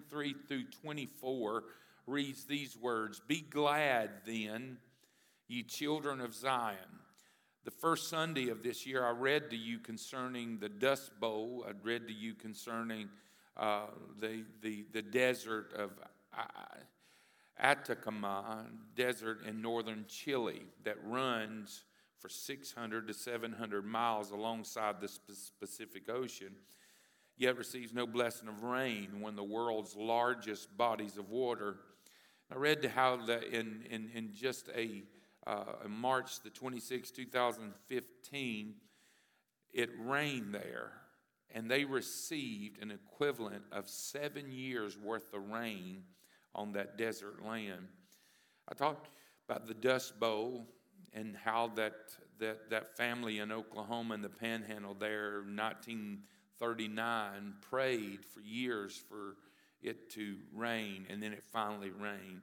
23 through 24 reads these words Be glad then, ye children of Zion. The first Sunday of this year, I read to you concerning the Dust Bowl. I read to you concerning uh, the, the, the desert of Atacama, desert in northern Chile that runs for 600 to 700 miles alongside the Pacific Ocean, yet receives no blessing of rain when the world's largest bodies of water. I read how that in, in, in just a uh, March the 26th, 2015, it rained there, and they received an equivalent of seven years worth of rain on that desert land. I talked about the Dust Bowl and how that, that, that family in Oklahoma in the panhandle there, 1939, prayed for years for it to rain, and then it finally rained.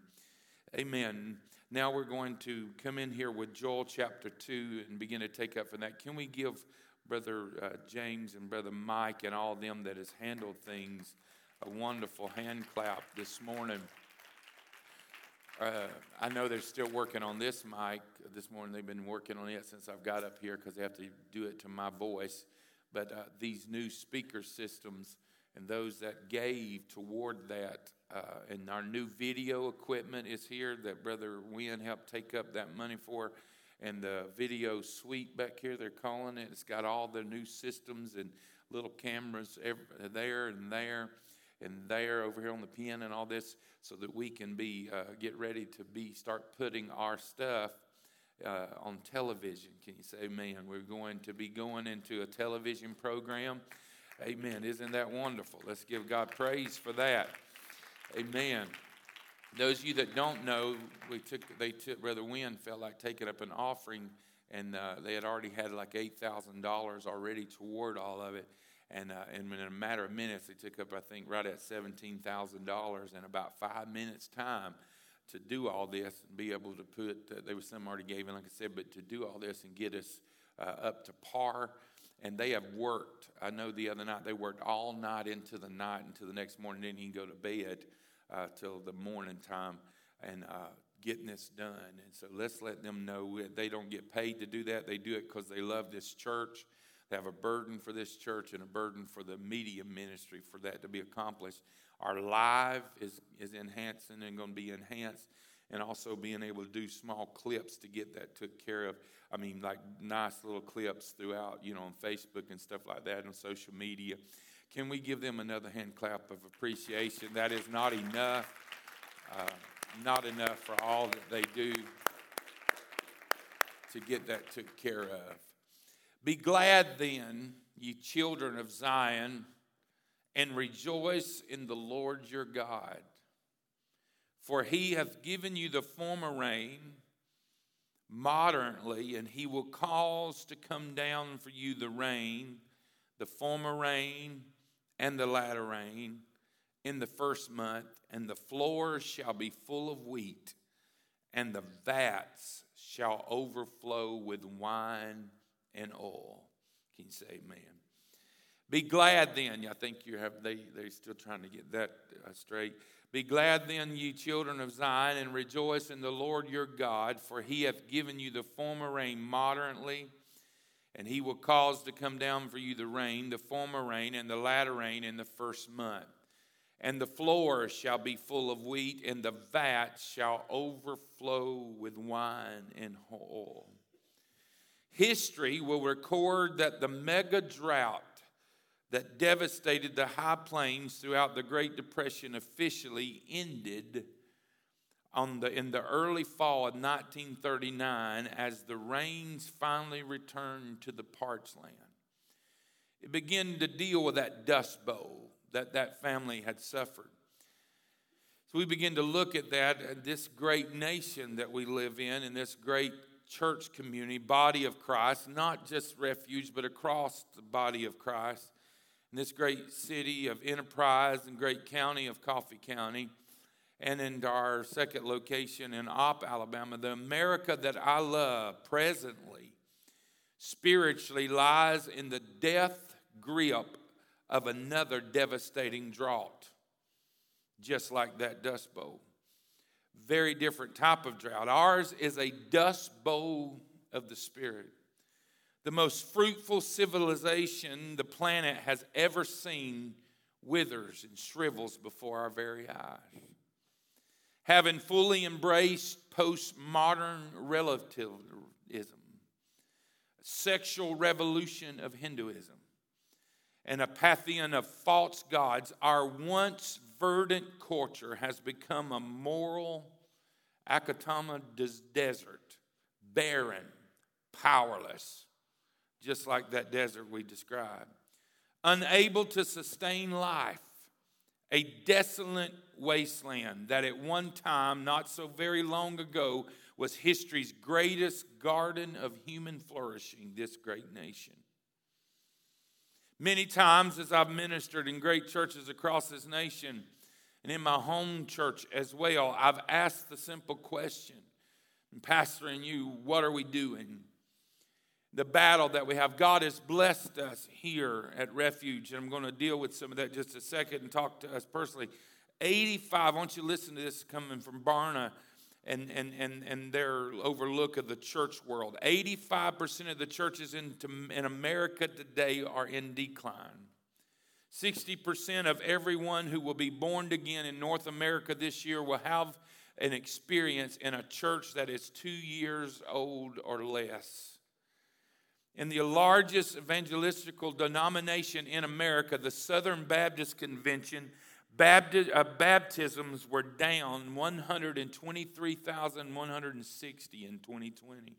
Amen. Now we're going to come in here with Joel chapter 2 and begin to take up from that. Can we give Brother uh, James and Brother Mike and all them that has handled things a wonderful hand clap this morning? Uh, I know they're still working on this mic this morning. They've been working on it since I've got up here because they have to do it to my voice. But uh, these new speaker systems and those that gave toward that uh, and our new video equipment is here that Brother Wynn helped take up that money for. And the video suite back here, they're calling it. It's got all the new systems and little cameras every, there and there and there over here on the pen and all this so that we can be uh, get ready to be start putting our stuff uh, on television. Can you say amen? We're going to be going into a television program. Amen. Isn't that wonderful? Let's give God praise for that. Amen. Those of you that don't know, we took they took Brother Wynn felt like taking up an offering, and uh, they had already had like eight thousand dollars already toward all of it, and uh, and in a matter of minutes they took up I think right at seventeen thousand dollars in about five minutes time to do all this and be able to put uh, there was some already gave in like I said, but to do all this and get us uh, up to par and they have worked. I know the other night they worked all night into the night until the next morning. Didn't even go to bed uh, till the morning time and uh, getting this done. And so let's let them know they don't get paid to do that. They do it because they love this church. They have a burden for this church and a burden for the media ministry for that to be accomplished. Our live is, is enhancing and going to be enhanced and also being able to do small clips to get that took care of. I mean, like nice little clips throughout, you know, on Facebook and stuff like that, on social media. Can we give them another hand clap of appreciation? That is not enough. Uh, not enough for all that they do to get that took care of. Be glad then, ye children of Zion, and rejoice in the Lord your God. For he hath given you the former rain moderately, and he will cause to come down for you the rain, the former rain and the latter rain in the first month, and the floors shall be full of wheat, and the vats shall overflow with wine and oil. Can you say amen? Be glad then. I think you have they they're still trying to get that uh, straight. Be glad then, ye children of Zion, and rejoice in the Lord your God, for he hath given you the former rain moderately and he will cause to come down for you the rain, the former rain, and the latter rain in the first month. And the floor shall be full of wheat, and the vat shall overflow with wine and oil. History will record that the mega drought that devastated the high plains throughout the Great Depression officially ended on the, in the early fall of 1939 as the rains finally returned to the parched land. It began to deal with that dust bowl that that family had suffered. So we begin to look at that, uh, this great nation that we live in, and this great church community, body of Christ, not just refuge, but across the body of Christ, in this great city of Enterprise and great county of Coffee County and in our second location in Opp, Alabama, the America that I love presently, spiritually, lies in the death grip of another devastating drought. just like that dust bowl. Very different type of drought. Ours is a dust bowl of the Spirit. The most fruitful civilization the planet has ever seen withers and shrivels before our very eyes. Having fully embraced postmodern relativism, sexual revolution of Hinduism, and a pantheon of false gods, our once verdant culture has become a moral Atacama desert, barren, powerless, just like that desert we described, unable to sustain life, a desolate wasteland that at one time, not so very long ago, was history's greatest garden of human flourishing, this great nation. Many times, as I've ministered in great churches across this nation and in my home church as well, I've asked the simple question, Pastor and you, what are we doing? The battle that we have. God has blessed us here at Refuge, and I'm going to deal with some of that just a second and talk to us personally. 85, I want you to listen to this coming from Barna and, and, and, and their overlook of the church world. 85% of the churches in, in America today are in decline. 60% of everyone who will be born again in North America this year will have an experience in a church that is two years old or less. In the largest evangelistical denomination in America, the Southern Baptist Convention, Baptist, uh, baptisms were down 123,160 in 2020,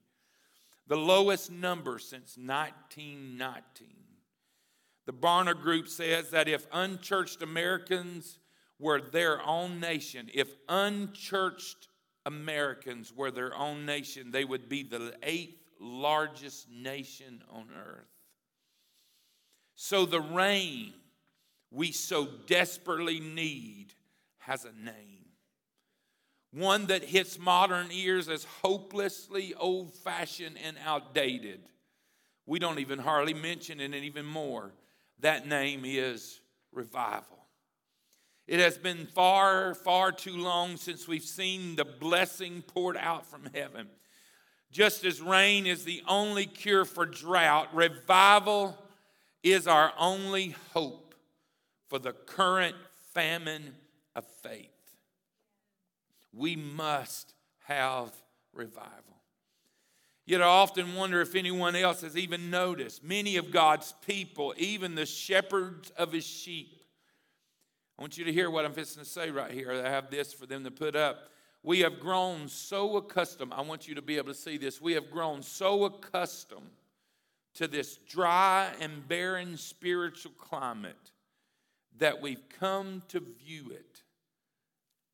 the lowest number since 1919. The Barna Group says that if unchurched Americans were their own nation, if unchurched Americans were their own nation, they would be the eighth largest nation on earth. So the rain we so desperately need has a name. One that hits modern ears as hopelessly old fashioned and outdated. We don't even hardly mention it even more. That name is revival. It has been far, far too long since we've seen the blessing poured out from heaven. Just as rain is the only cure for drought, revival is our only hope for the current famine of faith. We must have revival. Yet I often wonder if anyone else has even noticed. Many of God's people, even the shepherds of his sheep, I want you to hear what I'm fixing to say right here. I have this for them to put up. We have grown so accustomed, I want you to be able to see this. We have grown so accustomed to this dry and barren spiritual climate that we've come to view it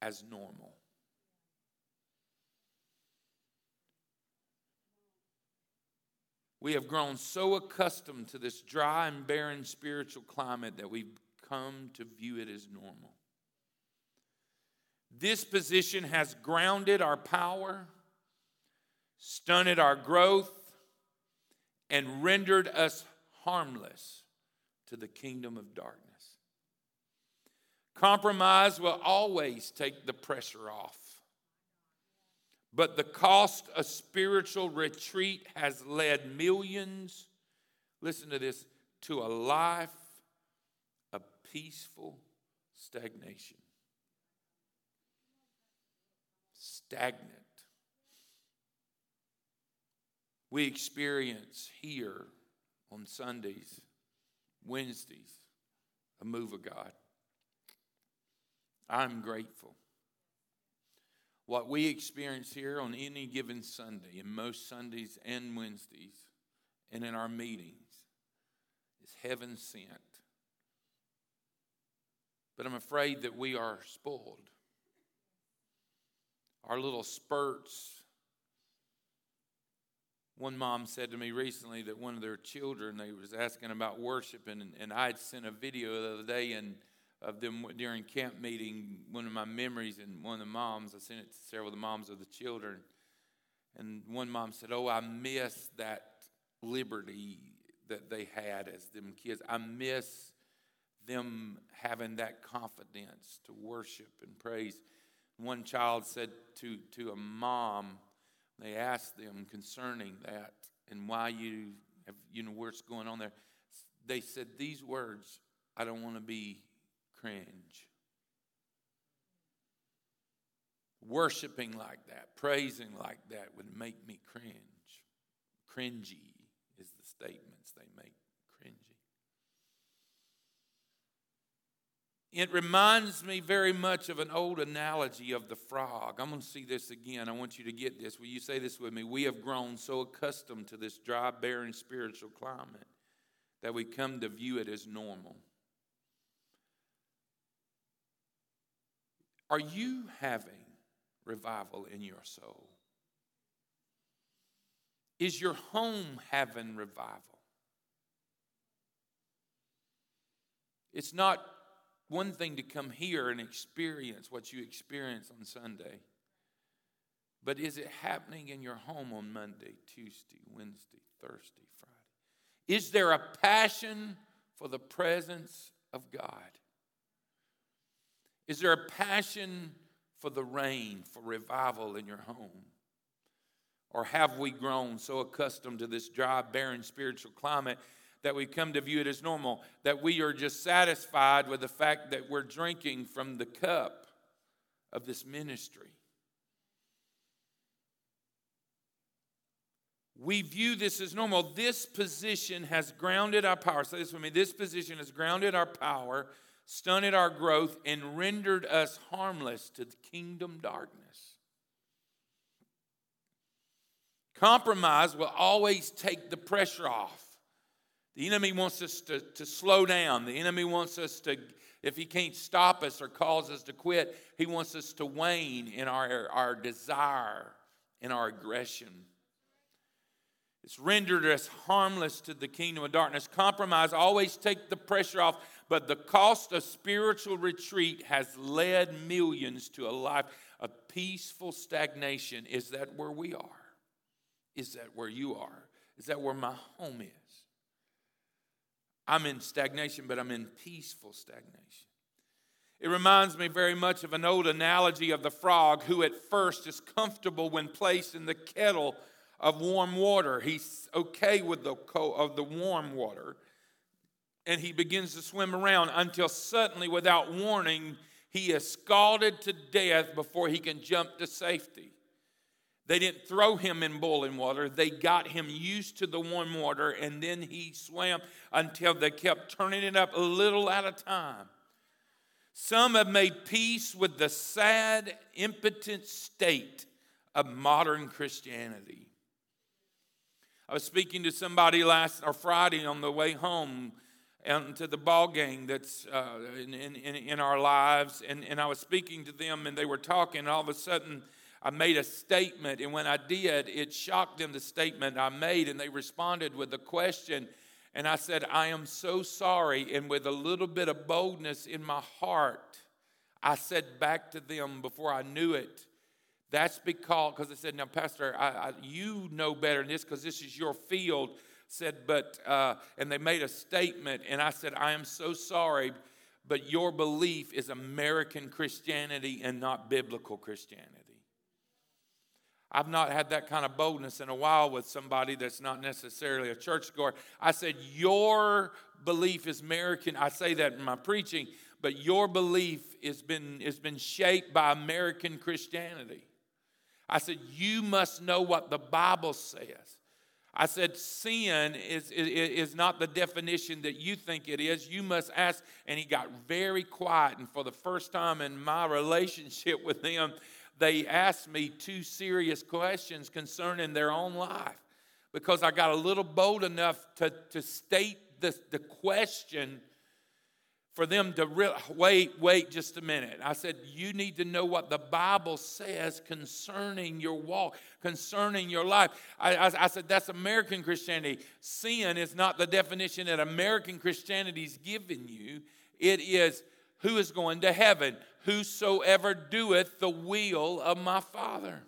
as normal. We have grown so accustomed to this dry and barren spiritual climate that we've come to view it as normal. This position has grounded our power, stunted our growth, and rendered us harmless to the kingdom of darkness. Compromise will always take the pressure off. But the cost of spiritual retreat has led millions, listen to this, to a life of peaceful stagnation. Stagnant. We experience here on Sundays, Wednesdays, a move of God. I'm grateful. What we experience here on any given Sunday, and most Sundays and Wednesdays, and in our meetings, is heaven sent. But I'm afraid that we are spoiled. Our little spurts. One mom said to me recently that one of their children, they was asking about worship, and, and I had sent a video the other day, and of them during camp meeting, one of my memories, and one of the moms, I sent it to several of the moms of the children. And one mom said, Oh, I miss that liberty that they had as them kids. I miss them having that confidence to worship and praise. One child said to, to a mom, they asked them concerning that and why you have, you know, what's going on there. They said these words I don't want to be cringe. Worshiping like that, praising like that would make me cringe. Cringy is the statements they make. Cringy. It reminds me very much of an old analogy of the frog. I'm going to see this again. I want you to get this. Will you say this with me? We have grown so accustomed to this dry, barren spiritual climate that we come to view it as normal. Are you having revival in your soul? Is your home having revival? It's not one thing to come here and experience what you experience on Sunday, but is it happening in your home on Monday, Tuesday, Wednesday, Thursday, Friday? Is there a passion for the presence of God? Is there a passion for the rain, for revival in your home? Or have we grown so accustomed to this dry, barren spiritual climate that we come to view it as normal, that we are just satisfied with the fact that we're drinking from the cup of this ministry. We view this as normal. This position has grounded our power. Say this with me. This position has grounded our power, stunted our growth, and rendered us harmless to the kingdom darkness. Compromise will always take the pressure off. The enemy wants us to, to slow down. The enemy wants us to, if he can't stop us or cause us to quit, he wants us to wane in our, our desire, in our aggression. It's rendered us harmless to the kingdom of darkness. Compromise always take the pressure off, but the cost of spiritual retreat has led millions to a life of peaceful stagnation. Is that where we are? Is that where you are? Is that where my home is? I'm in stagnation, but I'm in peaceful stagnation. It reminds me very much of an old analogy of the frog who at first is comfortable when placed in the kettle of warm water. He's okay with the of the warm water and he begins to swim around until suddenly without warning he is scalded to death before he can jump to safety. They didn't throw him in boiling water. They got him used to the warm water, and then he swam until they kept turning it up a little at a time. Some have made peace with the sad, impotent state of modern Christianity. I was speaking to somebody last or Friday on the way home and to the ball game that's uh, in, in, in our lives, and, and I was speaking to them, and they were talking, and all of a sudden, I made a statement, and when I did, it shocked them the statement I made, and they responded with a question. And I said, I am so sorry. And with a little bit of boldness in my heart, I said back to them before I knew it, that's because, because I said, now, Pastor, I, I, you know better than this because this is your field. Said, but, uh, and they made a statement, and I said, I am so sorry, but your belief is American Christianity and not biblical Christianity. I've not had that kind of boldness in a while with somebody that's not necessarily a churchgoer. I said, Your belief is American. I say that in my preaching, but your belief has been, has been shaped by American Christianity. I said, You must know what the Bible says. I said, sin is, is, is, not the definition that you think it is. You must ask. And he got very quiet. And for the first time in my relationship with him, they asked me two serious questions concerning their own life because I got a little bold enough to, to state the, the question for them to re- wait, wait just a minute. I said, You need to know what the Bible says concerning your walk, concerning your life. I, I, I said, That's American Christianity. Sin is not the definition that American Christianity Christianity's given you, it is who is going to heaven whosoever doeth the will of my Father.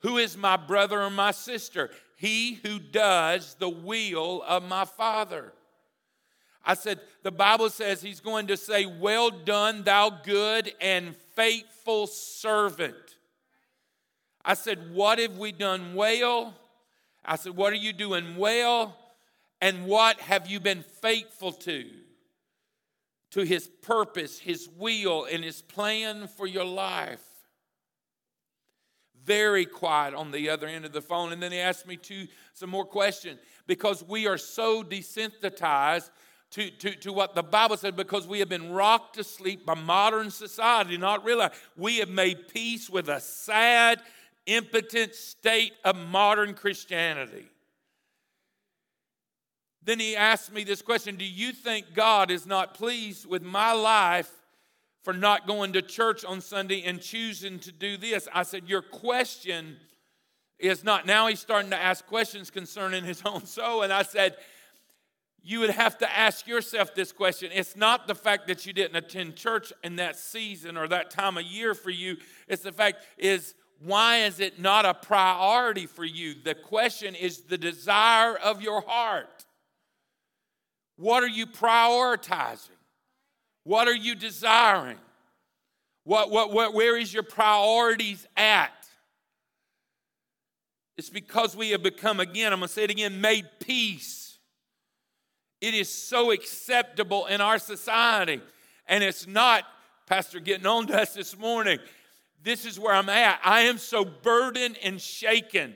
Who is my brother or my sister? He who does the will of my Father. I said, the Bible says he's going to say, Well done, thou good and faithful servant. I said, What have we done well? I said, What are you doing well? And what have you been faithful to? To his purpose, his will, and his plan for your life. Very quiet on the other end of the phone. And then he asked me to, some more questions because we are so desensitized to, to, to what the Bible said because we have been rocked to sleep by modern society, not realize we have made peace with a sad, impotent state of modern Christianity. Then he asked me this question Do you think God is not pleased with my life for not going to church on Sunday and choosing to do this? I said, Your question is not. Now he's starting to ask questions concerning his own soul. And I said, you would have to ask yourself this question. It's not the fact that you didn't attend church in that season or that time of year for you. It's the fact is why is it not a priority for you? The question is the desire of your heart. What are you prioritizing? What are you desiring? What, what, what, where is your priorities at? It's because we have become, again, I'm going to say it again, made peace it is so acceptable in our society. And it's not, Pastor, getting on to us this morning. This is where I'm at. I am so burdened and shaken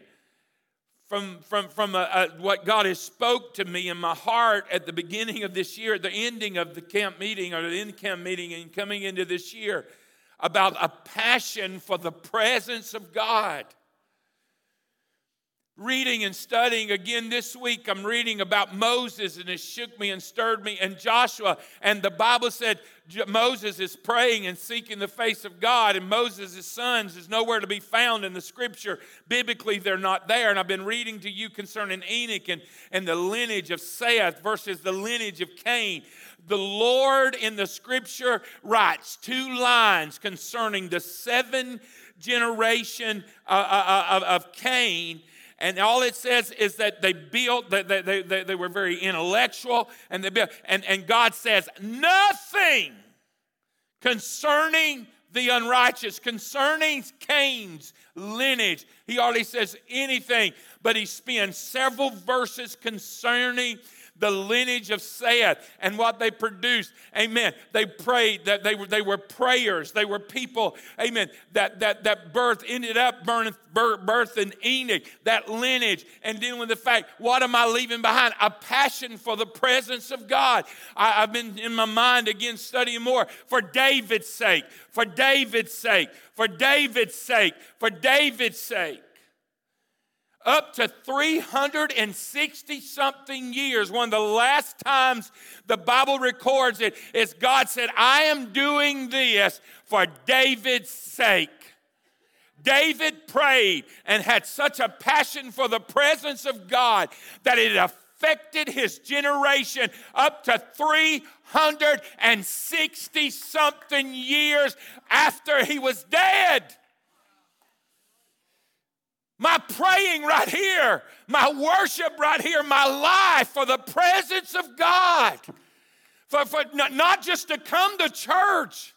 from, from, from a, a, what God has spoke to me in my heart at the beginning of this year, at the ending of the camp meeting or the in camp meeting and coming into this year about a passion for the presence of God reading and studying again this week. I'm reading about Moses, and it shook me and stirred me, and Joshua. And the Bible said Moses is praying and seeking the face of God, and Moses' sons is nowhere to be found in the scripture. Biblically, they're not there. And I've been reading to you concerning Enoch and, and the lineage of Seth versus the lineage of Cain. The Lord in the scripture writes two lines concerning the seven generation uh, uh, uh of Cain and all it says is that they built, they, they, they, they were very intellectual, and they built, and, and God says nothing concerning the unrighteous, concerning Cain's lineage. He already says anything, but he spends several verses concerning the lineage of Seth and what they produced. Amen. They prayed that they were, they were prayers. They were people, amen, that, that, that birth ended up birth, birth in Enoch, that lineage, and dealing with the fact, what am I leaving behind? A passion for the presence of God. I, I've been in my mind again studying more for David's sake, for David's sake, for David's sake, for David's sake up to 360 something years. One of the last times the Bible records it is God said, I am doing this for David's sake. David prayed and had such a passion for the presence of God that it affected his generation up to 360 something years after he was dead. My praying right here, my worship right here, my life for the presence of God. For, for not just to come to church,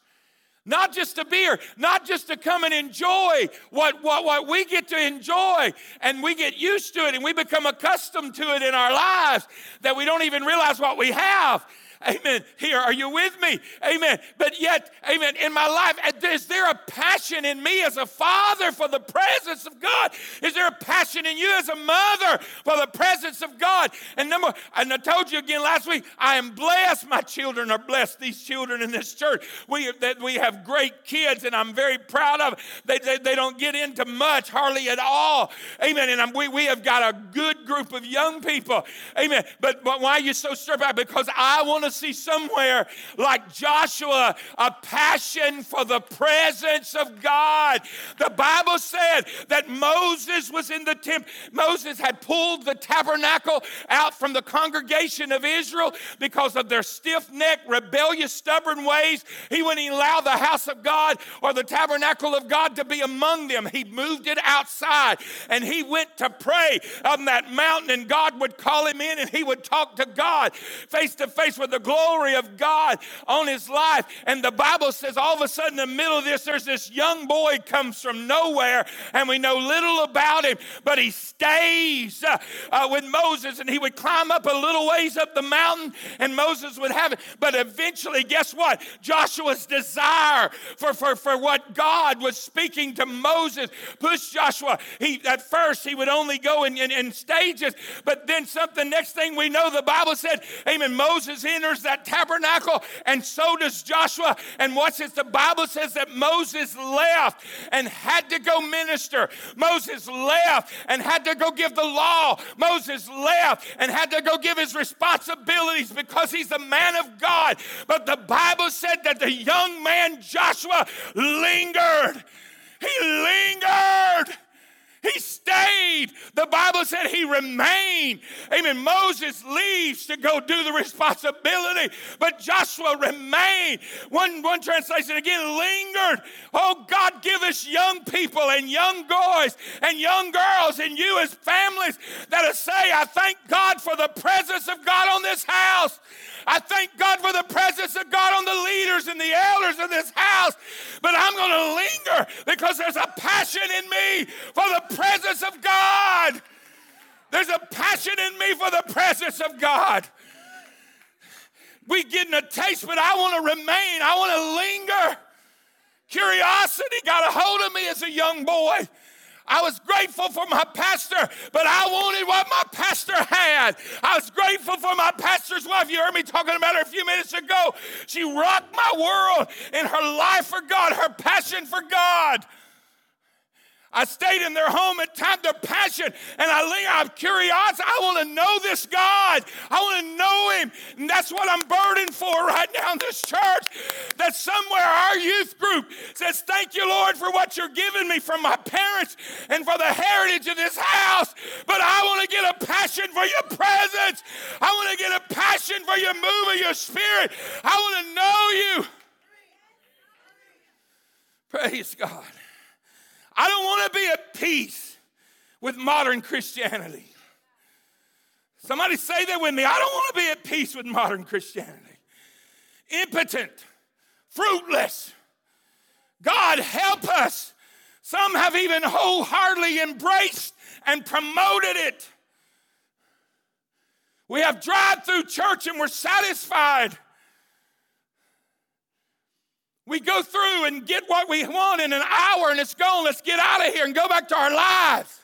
not just to be here, not just to come and enjoy what, what, what we get to enjoy, and we get used to it and we become accustomed to it in our lives that we don't even realize what we have. Amen. Here, are you with me? Amen. But yet, amen, in my life, is there a passion in me as a father for the presence of God? Is there a passion in you as a mother for the presence of God? And number, and I told you again last week, I am blessed. My children are blessed. These children in this church, we that we have great kids, and I'm very proud of. They, they, they don't get into much, hardly at all. Amen. And I'm, we we have got a good group of young people. Amen. But but why are you so stirred? Because I want to see somewhere like Joshua a passion for the presence of God. The Bible said that Moses was in the temple. Moses had pulled the tabernacle out from the congregation of Israel because of their stiff necked, rebellious, stubborn ways. He wouldn't allow the house of God or the tabernacle of God to be among them. He moved it outside and he went to pray on that mountain, and God would call him in and he would talk to God face to face with the glory of God on his life. And the Bible says all of a sudden in the middle of this, there's this young boy comes from nowhere, and we know little about him, but he stays uh, uh, with Moses, and he would climb up a little ways up the mountain, and Moses would have it. But eventually, guess what? Joshua's desire for, for, for what God was speaking to Moses pushed Joshua. He at first he would only go in, in, in stages, but then something next thing we know, the Bible said, Amen. Moses enters that tabernacle, and so does Joshua. And watch this, the Bible says that Moses left and had to go minister. Moses left and had to go give the law. Moses left and had to go give his responsibilities because he's a man of God. But the Bible said that the young man Joshua lingered. He lingered. He stayed. The Bible said he remained. Amen. Moses leaves to go do the responsibility, but Joshua remained. One, one translation again lingered. Oh, God, give us young people and young boys and young girls and you as families that'll say, I thank God for the presence of God on this house. I thank God for the presence of God on the leaders and the elders of this house. But I'm going to linger because there's a passion in me for the presence of God. There's a passion in me for the presence of God. We getting a taste, but I want to remain. I want to linger. Curiosity got a hold of me as a young boy. I was grateful for my pastor, but I wanted what my pastor had. I was grateful for my pastor's wife. You heard me talking about her a few minutes ago. She rocked my world in her life for God, her passion for God. I stayed in their home at times, their passion, and I linger. I'm curious. I want to know this God. I want to know Him. And that's what I'm burdened for right now in this church. That somewhere our youth group says, Thank you, Lord, for what you're giving me from my parents and for the heritage of this house. But I want to get a passion for your presence. I want to get a passion for your move of your spirit. I want to know you. Praise God. I don't want to be at peace with modern Christianity. Somebody say that with me. I don't want to be at peace with modern Christianity. Impotent, fruitless. God help us. Some have even wholeheartedly embraced and promoted it. We have drive through church and we're satisfied. We go through and get what we want in an hour and it's gone. Let's get out of here and go back to our lives.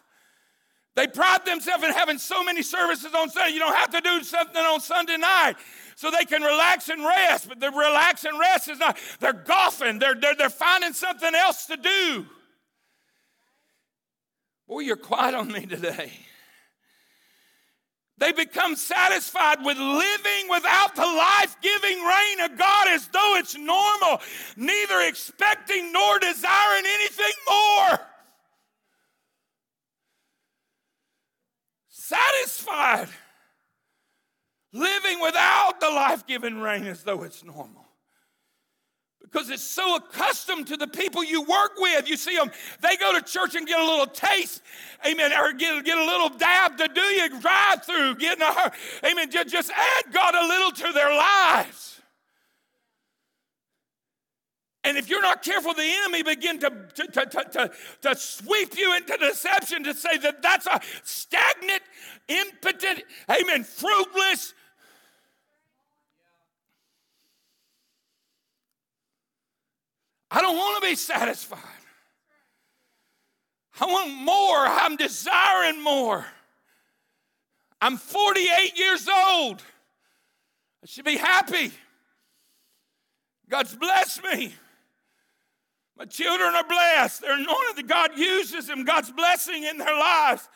They pride themselves in having so many services on Sunday. You don't have to do something on Sunday night so they can relax and rest. But the relax and rest is not, they're golfing, they're, they're, they're finding something else to do. Boy, you're quiet on me today. They become satisfied with living without the life giving rain of God as though it's normal, neither expecting nor desiring anything more. Satisfied, living without the life giving rain as though it's normal because it's so accustomed to the people you work with. You see them, they go to church and get a little taste, amen, or get, get a little dab to do you drive through, getting a, amen, just, just add God a little to their lives. And if you're not careful, the enemy begin to, to, to, to, to sweep you into deception to say that that's a stagnant, impotent, amen, fruitless, I don't want to be satisfied. I want more. I'm desiring more. I'm 48 years old. I should be happy. God's blessed me. My children are blessed. They're anointed. That God uses them. God's blessing in their lives.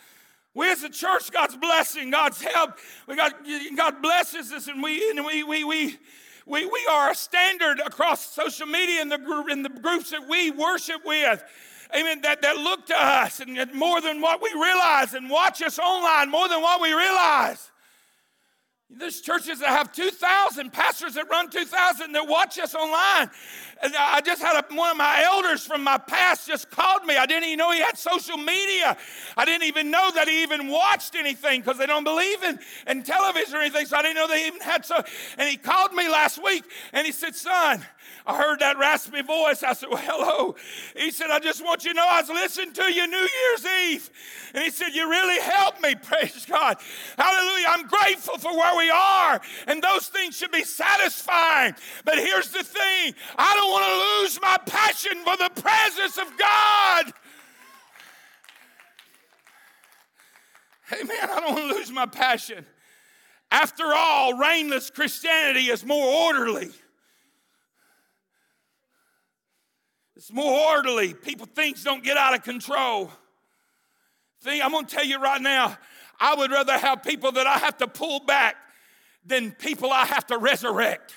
We as a church, God's blessing, God's help. We got God blesses us, and we and we we we we, we are a standard across social media and the, in the groups that we worship with. Amen. That, that look to us and more than what we realize and watch us online more than what we realize. There's churches that have 2,000, pastors that run 2,000 that watch us online. I just had a, one of my elders from my past just called me. I didn't even know he had social media. I didn't even know that he even watched anything because they don't believe in, in television or anything. So I didn't know they even had so. And he called me last week and he said, Son, I heard that raspy voice. I said, Well, hello. He said, I just want you to know I was listening to you New Year's Eve. And he said, You really helped me. Praise God. Hallelujah. I'm grateful for where we are. And those things should be satisfying. But here's the thing I don't want to lose my passion for the presence of God. Amen. I don't want to lose my passion. After all, rainless Christianity is more orderly. It's more orderly. People, things don't get out of control. Thing, I'm going to tell you right now, I would rather have people that I have to pull back than people I have to resurrect.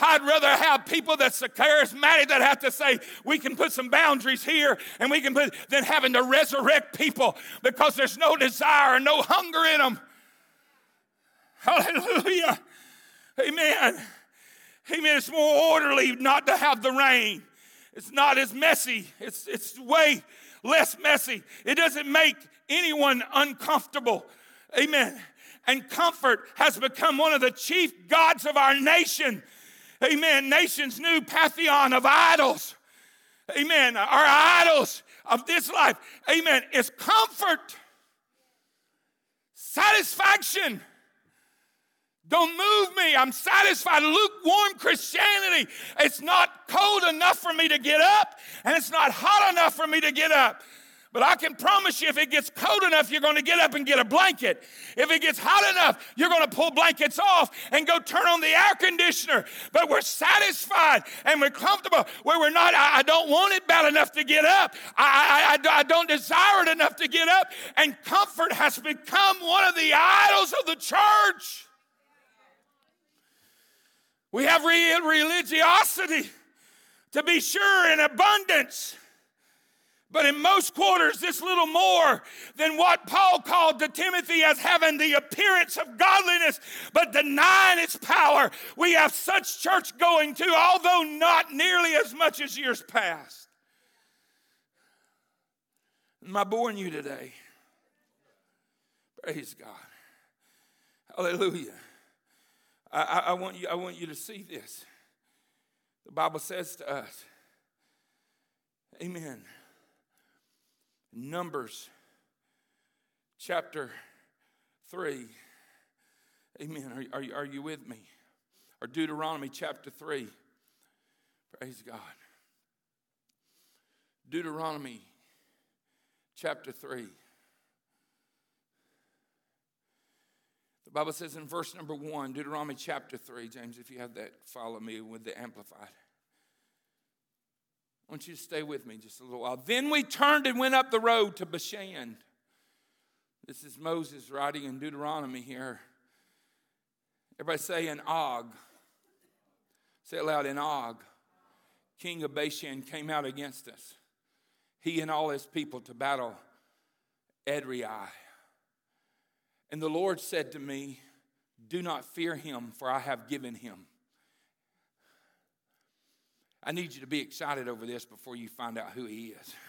I'd rather have people that's charismatic that have to say, we can put some boundaries here and we can put, than having to resurrect people because there's no desire and no hunger in them. Hallelujah. Amen. Amen. It's more orderly not to have the rain. It's not as messy. It's, it's way less messy. It doesn't make anyone uncomfortable. Amen. And comfort has become one of the chief gods of our nation. Amen. Nation's new pantheon of idols. Amen. Our idols of this life. Amen. Is comfort, satisfaction, don't move me. I'm satisfied. Lukewarm Christianity. It's not cold enough for me to get up, and it's not hot enough for me to get up. But I can promise you, if it gets cold enough, you're going to get up and get a blanket. If it gets hot enough, you're going to pull blankets off and go turn on the air conditioner. But we're satisfied and we're comfortable where we're not, I, I don't want it bad enough to get up. I, I, I, I don't desire it enough to get up. And comfort has become one of the idols of the church. We have religiosity, to be sure, in abundance. But in most quarters, this little more than what Paul called to Timothy as having the appearance of godliness, but denying its power. We have such church going too, although not nearly as much as years past. Am I boring you today? Praise God. Hallelujah. I, I, want you, I want you to see this. The Bible says to us, Amen. Numbers chapter 3. Amen. Are, are, are you with me? Or Deuteronomy chapter 3. Praise God. Deuteronomy chapter 3. The Bible says in verse number one, Deuteronomy chapter 3, James, if you have that, follow me with the Amplified. I want you to stay with me just a little while. Then we turned and went up the road to Bashan. This is Moses writing in Deuteronomy here. Everybody say in Og. Say it loud in Og. King of Bashan came out against us. He and all his people to battle Edrei. And the Lord said to me, Do not fear him, for I have given him. I need you to be excited over this before you find out who he is.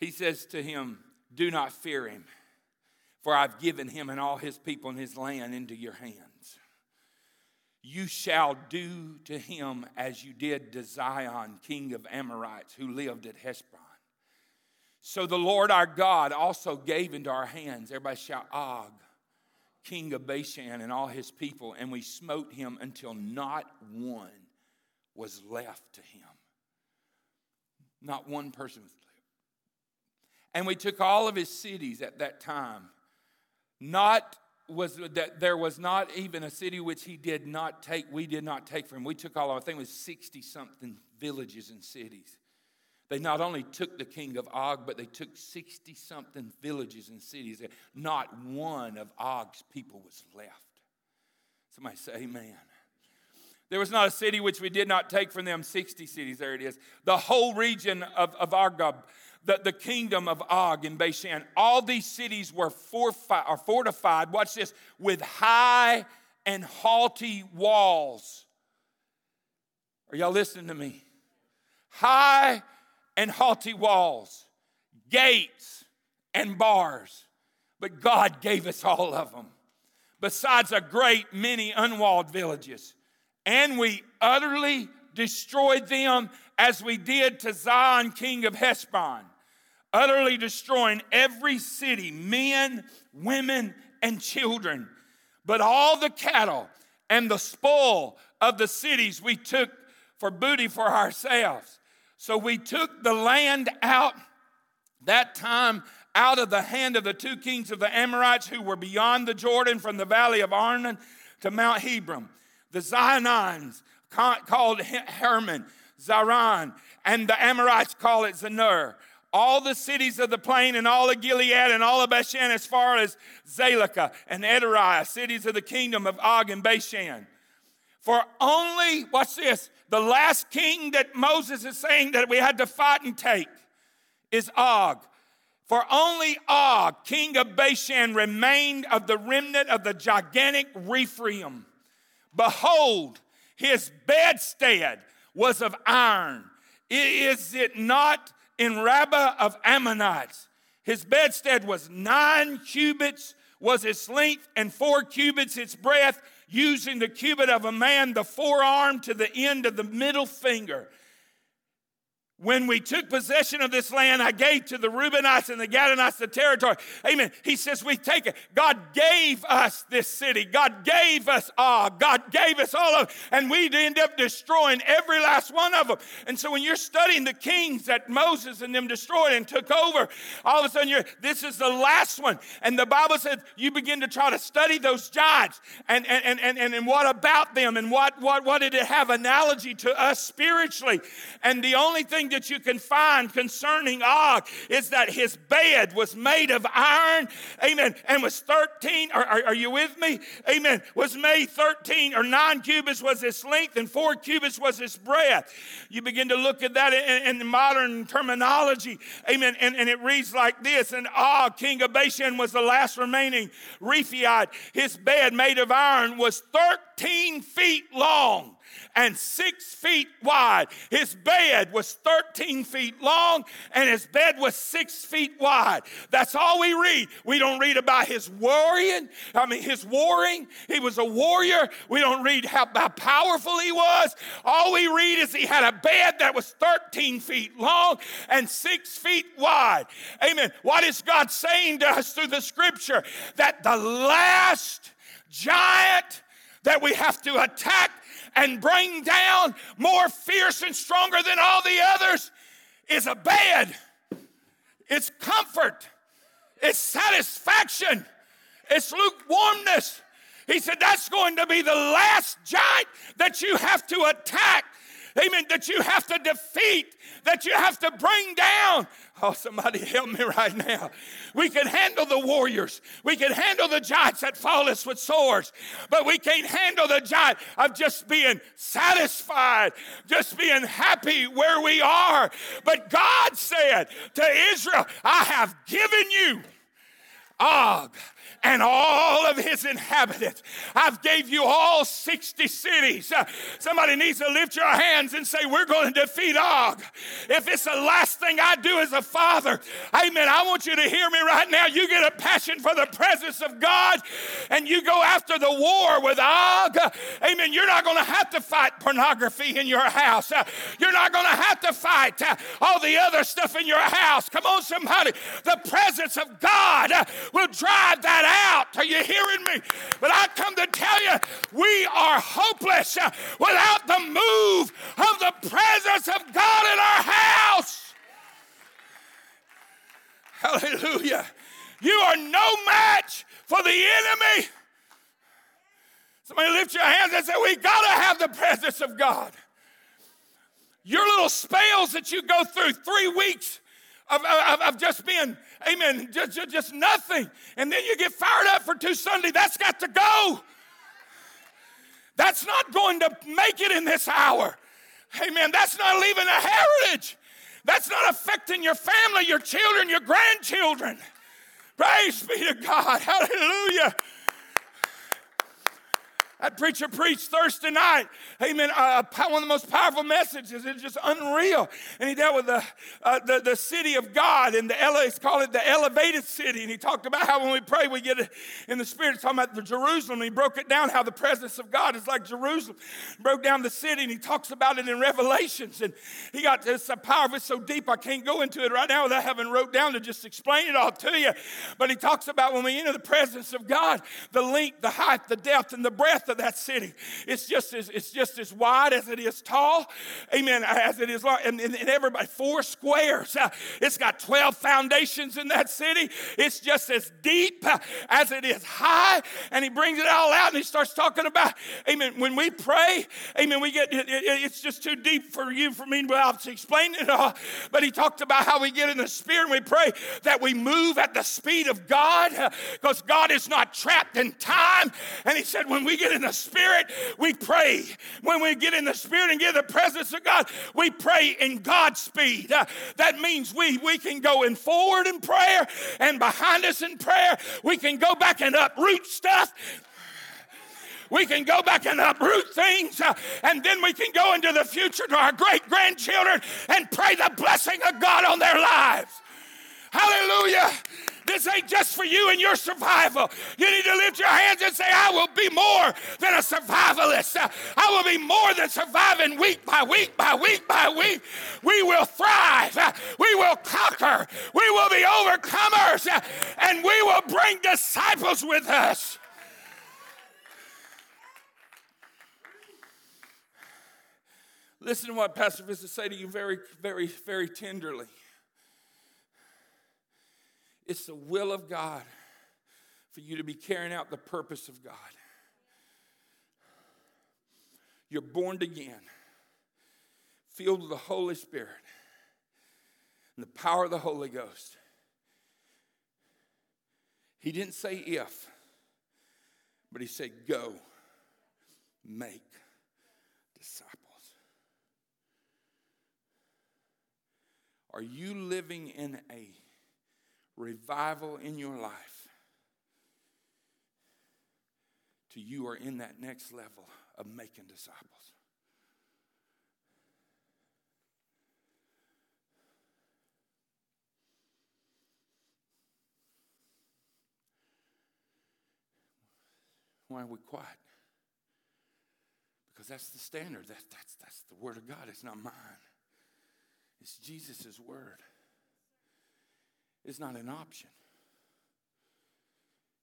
He says to him, Do not fear him, for I've given him and all his people and his land into your hands. You shall do to him as you did to Sihon, king of Amorites, who lived at Heshbon. So the Lord our God also gave into our hands, everybody shout, Og, king of Bashan, and all his people, and we smote him until not one was left to him. Not one person was left. And we took all of his cities at that time. Not was that there was not even a city which he did not take, we did not take from him. We took all of, I think it was 60 something villages and cities. They not only took the king of Og, but they took 60 something villages and cities. Not one of Og's people was left. Somebody say, Amen. There was not a city which we did not take from them, 60 cities, there it is. The whole region of, of Argob, the, the kingdom of Og in Bashan, all these cities were fortified, or fortified, watch this, with high and haughty walls Are y'all listening to me? High and haughty walls, gates and bars, but God gave us all of them. Besides a great many unwalled villages, and we utterly destroyed them as we did to Sihon, king of Heshbon, utterly destroying every city, men, women, and children. But all the cattle and the spoil of the cities we took for booty for ourselves. So we took the land out that time out of the hand of the two kings of the Amorites who were beyond the Jordan from the valley of Arnon to Mount Hebron. The Zionites called Hermon, Sirion, and the Amorites call it Senir. All the cities of the plain and all of Gilead and all of Bashan as far as Salecah and Edrei, cities of the kingdom of Og and Bashan. For only, watch this, the last king that Moses is saying that we had to fight and take is Og. For only Og, king of Bashan, remained of the remnant of the gigantic Rephaim. Behold, his bedstead was of iron. Is it not in Rabbah of Ammonites? His bedstead was nine cubits was its length, and four cubits its breadth using the cubit of a man, the forearm to the end of the middle finger. When we took possession of this land, I gave to the Reubenites and the Gadites the territory. Amen. He says, We take it. God gave us this city. God gave us all. God gave us all of it. And we end up destroying every last one of them. And so when you're studying the kings that Moses and them destroyed and took over, all of a sudden you're, this is the last one. And the Bible says you begin to try to study those giants and, and, and, and, and what about them and what, what, what did it have analogy to us spiritually. And the only thing that you can find concerning Og is that his bed was made of iron, amen, and was 13, are, are, are you with me? Amen, was made 13 or 9 cubits was its length and 4 cubits was its breadth. You begin to look at that in, in modern terminology, amen, and, and it reads like this, and Og, king of Bashan, was the last remaining Rephaite. His bed made of iron was 13 feet long and six feet wide. His bed was 13 feet long and his bed was six feet wide. That's all we read. We don't read about his worrying. I mean, his warring. He was a warrior. We don't read how, how powerful he was. All we read is he had a bed that was 13 feet long and six feet wide. Amen. What is God saying to us through the scripture? That the last giant that we have to attack and bring down more fierce and stronger than all the others is a bed. It's comfort. It's satisfaction. It's lukewarmness. He said that's going to be the last giant that you have to attack. Amen. That you have to defeat, that you have to bring down. Oh, somebody help me right now. We can handle the warriors. We can handle the giants that fall us with swords, but we can't handle the giant of just being satisfied, just being happy where we are. But God said to Israel, I have given you Og and all of his inhabitants. I've gave you all 60 cities. Uh, somebody needs to lift your hands and say, we're going to defeat Og. If it's the last thing I do as a father, amen, I want you to hear me right now. You get a passion for the presence of God and you go after the war with Og. Amen. You're not going to have to fight pornography in your house. Uh, you're not going to have to fight uh, all the other stuff in your house. Come on, somebody. The presence of God will drive that out. Are you hearing me? But I come to tell you, we are hopeless uh, without the move of the presence of God in our house. Hallelujah. You are no match for the enemy. Somebody lift your hands and say, We got to have the presence of God. Your little spells that you go through, three weeks of, of, of just being amen, just, just nothing. And then you get fired up for two Sunday. That's got to go. That's not going to make it in this hour. Amen. That's not leaving a heritage. That's not affecting your family, your children, your grandchildren. Praise be to God. Hallelujah. That preacher preached Thursday night. Amen. Uh, one of the most powerful messages. It's just unreal. And he dealt with the, uh, the, the, city of God and the ele- it's called it the elevated city. And he talked about how when we pray, we get in the spirit. He's talking about the Jerusalem. He broke it down how the presence of God is like Jerusalem. Broke down the city and he talks about it in Revelations. And he got this power of it so deep I can't go into it right now without having wrote down to just explain it all to you. But he talks about when we enter the presence of God, the length, the height, the depth, and the breadth of that city. It's just as, it's just as wide as it is tall. Amen. As it is long. And, and, everybody, four squares. Uh, it's got 12 foundations in that city. It's just as deep uh, as it is high. And he brings it all out and he starts talking about, amen, when we pray, amen, we get, it, it, it's just too deep for you, for me, without explaining it all. But he talked about how we get in the spirit and we pray that we move at the speed of God because uh, God is not trapped in time. And he said, when we get in the Spirit, we pray. When we get in the Spirit and get the presence of God, we pray in God's speed. Uh, that means we, we can go in forward in prayer and behind us in prayer. We can go back and uproot stuff we can go back and uproot things, uh, and then we can go into the future to our great grandchildren and pray the blessing of God on their lives. Hallelujah. This ain't just for you and your survival. You need to lift your hands and say, I will be more than a survivalist. I will be more than surviving week by week by week by week. We will thrive. We will conquer. We will be overcomers. And we will bring disciples with us. Listen to what Pastor Vista say to you very, very, very tenderly. It's the will of God for you to be carrying out the purpose of God. You're born again, filled with the Holy Spirit and the power of the Holy Ghost. He didn't say if, but he said go, make disciples. Are you living in a revival in your life till you are in that next level of making disciples. Why are we quiet? Because that's the standard. That, that's, that's the word of God. It's not mine. It's Jesus' word is not an option.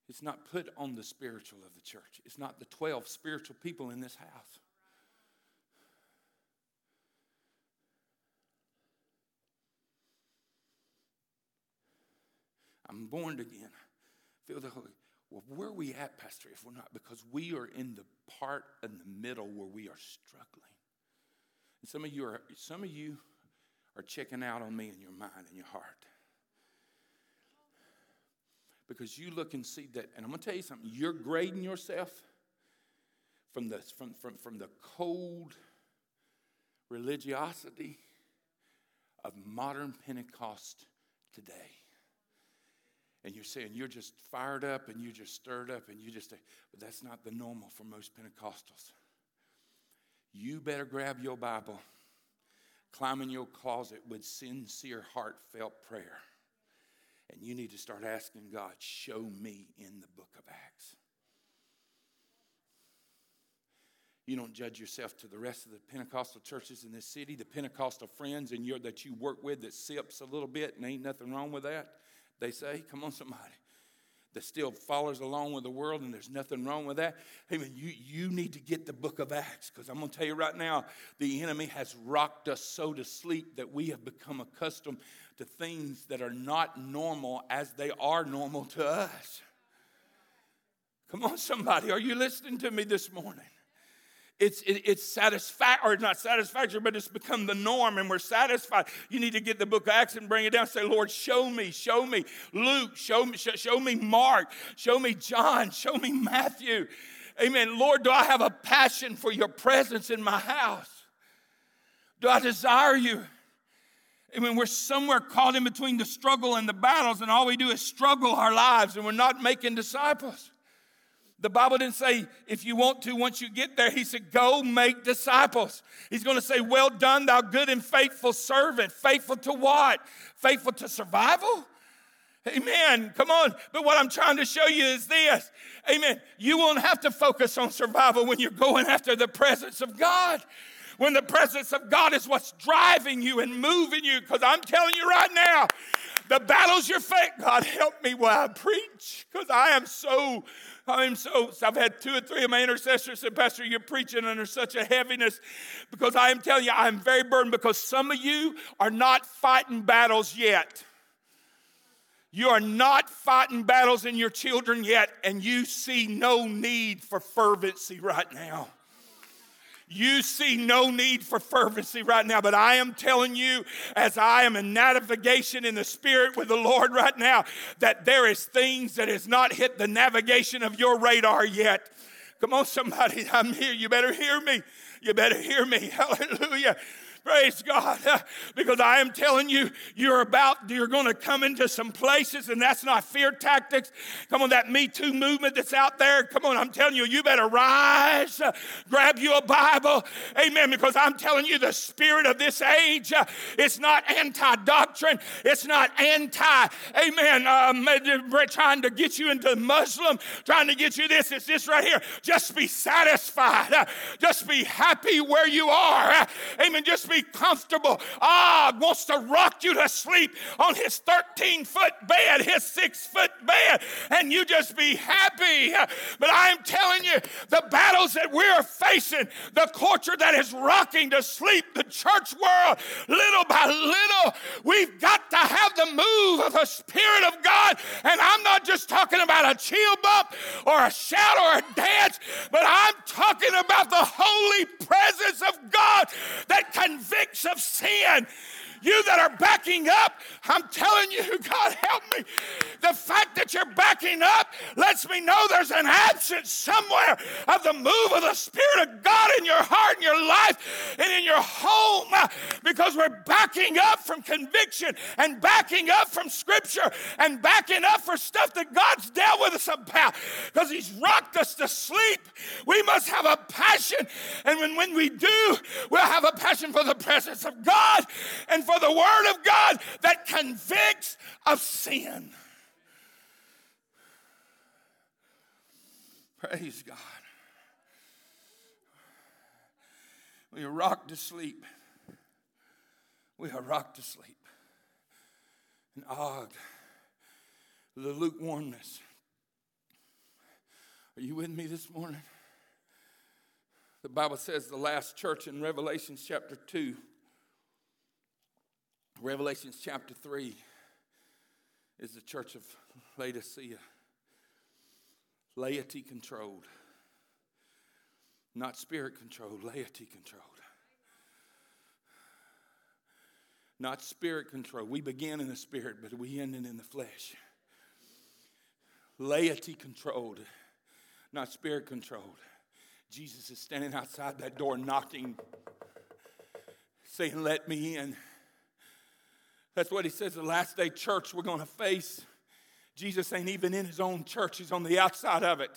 It's not put on the spiritual of the church. It's not the 12 spiritual people in this house. I'm born again. Feel the Holy. Well, where are we at, Pastor, if we're not? Because we are in the part in the middle where we are struggling. And some of you are some of you are checking out on me in your mind and your heart. Because you look and see that, and I'm going to tell you something, you're grading yourself from the, from, from, from the cold religiosity of modern Pentecost today. And you're saying you're just fired up and you're just stirred up and you just, but that's not the normal for most Pentecostals. You better grab your Bible, climb in your closet with sincere, heartfelt prayer and you need to start asking God, show me in the book of Acts. You don't judge yourself to the rest of the Pentecostal churches in this city, the Pentecostal friends and that you work with that sips a little bit, and ain't nothing wrong with that. They say, come on, somebody that still follows along with the world, and there's nothing wrong with that. Hey, man, you, you need to get the book of Acts because I'm going to tell you right now the enemy has rocked us so to sleep that we have become accustomed to things that are not normal as they are normal to us. Come on, somebody, are you listening to me this morning? It's, it, it's satisfactory, or not satisfaction, but it's become the norm and we're satisfied. You need to get the book of Acts and bring it down. Say, Lord, show me, show me Luke, show me, show, show me Mark, show me John, show me Matthew. Amen. Lord, do I have a passion for your presence in my house? Do I desire you? I mean, we're somewhere caught in between the struggle and the battles, and all we do is struggle our lives, and we're not making disciples. The Bible didn't say if you want to once you get there. He said, Go make disciples. He's going to say, Well done, thou good and faithful servant. Faithful to what? Faithful to survival? Amen. Come on. But what I'm trying to show you is this. Amen. You won't have to focus on survival when you're going after the presence of God. When the presence of God is what's driving you and moving you. Because I'm telling you right now, the battles you're facing, God help me while I preach. Because I am so I'm so, I've had two or three of my intercessors say, Pastor, you're preaching under such a heaviness because I am telling you, I'm very burdened because some of you are not fighting battles yet. You are not fighting battles in your children yet, and you see no need for fervency right now. You see no need for fervency right now, but I am telling you, as I am in navigation in the Spirit with the Lord right now, that there is things that has not hit the navigation of your radar yet. Come on, somebody, I'm here. You better hear me. You better hear me. Hallelujah. Praise God. Because I am telling you, you're about, you're going to come into some places, and that's not fear tactics. Come on, that Me Too movement that's out there. Come on, I'm telling you, you better rise, grab you a Bible. Amen. Because I'm telling you, the spirit of this age, uh, it's not anti doctrine, it's not anti, amen, um, trying to get you into Muslim, trying to get you this. It's this right here. Just be satisfied, just be happy where you are. Amen. Just be be comfortable. Ah, wants to rock you to sleep on his 13 foot bed, his six foot bed, and you just be happy. But I'm telling you, the battles that we're facing, the culture that is rocking to sleep, the church world, little by little, we've got to have the move of the Spirit of God. And I'm not just talking about a chill bump or a shout or a dance, but I'm talking about the holy presence of God that can convicts of sin you that are backing up, I'm telling you, God help me. The fact that you're backing up lets me know there's an absence somewhere of the move of the Spirit of God in your heart, in your life, and in your home uh, because we're backing up from conviction and backing up from Scripture and backing up for stuff that God's dealt with us about because He's rocked us to sleep. We must have a passion, and when, when we do, we'll have a passion for the presence of God and for the Word of God that convicts of sin. Praise God. We are rocked to sleep. We are rocked to sleep. And Og, the lukewarmness. Are you with me this morning? The Bible says the last church in Revelation chapter 2 Revelations chapter 3 is the church of Laodicea. Laity controlled. Not spirit controlled, laity controlled. Not spirit controlled. We begin in the spirit, but we end in the flesh. Laity controlled, not spirit controlled. Jesus is standing outside that door knocking, saying, Let me in. That's what he says the last day church we're going to face. Jesus ain't even in his own church, he's on the outside of it.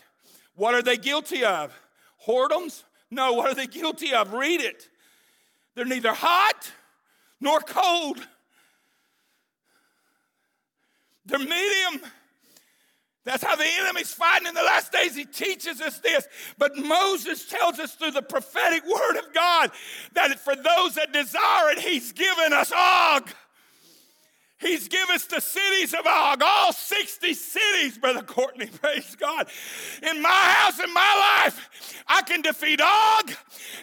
What are they guilty of? Whoredoms? No, what are they guilty of? Read it. They're neither hot nor cold, they're medium. That's how the enemy's fighting in the last days. He teaches us this. But Moses tells us through the prophetic word of God that for those that desire it, he's given us Og. He's given us the cities of Og, all 60 cities, Brother Courtney, praise God. In my house, in my life, I can defeat Og,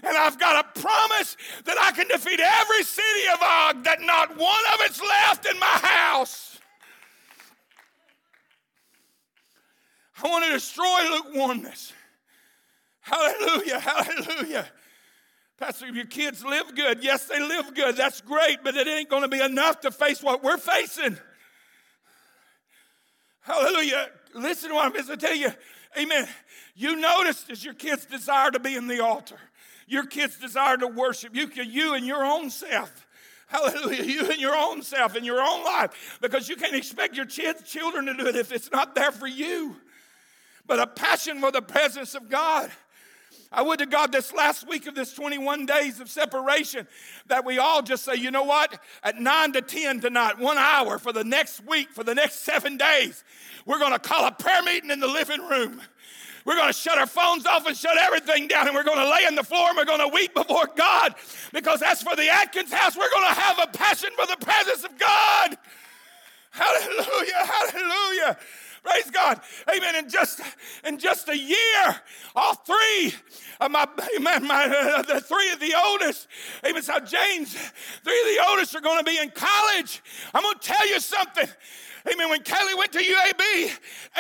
and I've got a promise that I can defeat every city of Og, that not one of it's left in my house. I want to destroy lukewarmness. Hallelujah, hallelujah. Pastor, if your kids live good. Yes, they live good. That's great, but it ain't going to be enough to face what we're facing. Hallelujah. Listen to what I'm going to tell you. Amen. You noticed as your kids desire to be in the altar, your kids desire to worship. You, you and your own self. Hallelujah. You and your own self in your own life. Because you can't expect your children to do it if it's not there for you. but a passion for the presence of God. I would to God this last week of this 21 days of separation that we all just say, you know what? At 9 to 10 tonight, one hour for the next week, for the next seven days, we're going to call a prayer meeting in the living room. We're going to shut our phones off and shut everything down, and we're going to lay on the floor and we're going to weep before God. Because as for the Atkins house, we're going to have a passion for the presence of God. Hallelujah, hallelujah. Praise God. Amen. In just in just a year, all three of my amen, my uh, the three of the oldest, amen. So James, three of the oldest are going to be in college. I'm going to tell you something. Amen. When Kelly went to UAB,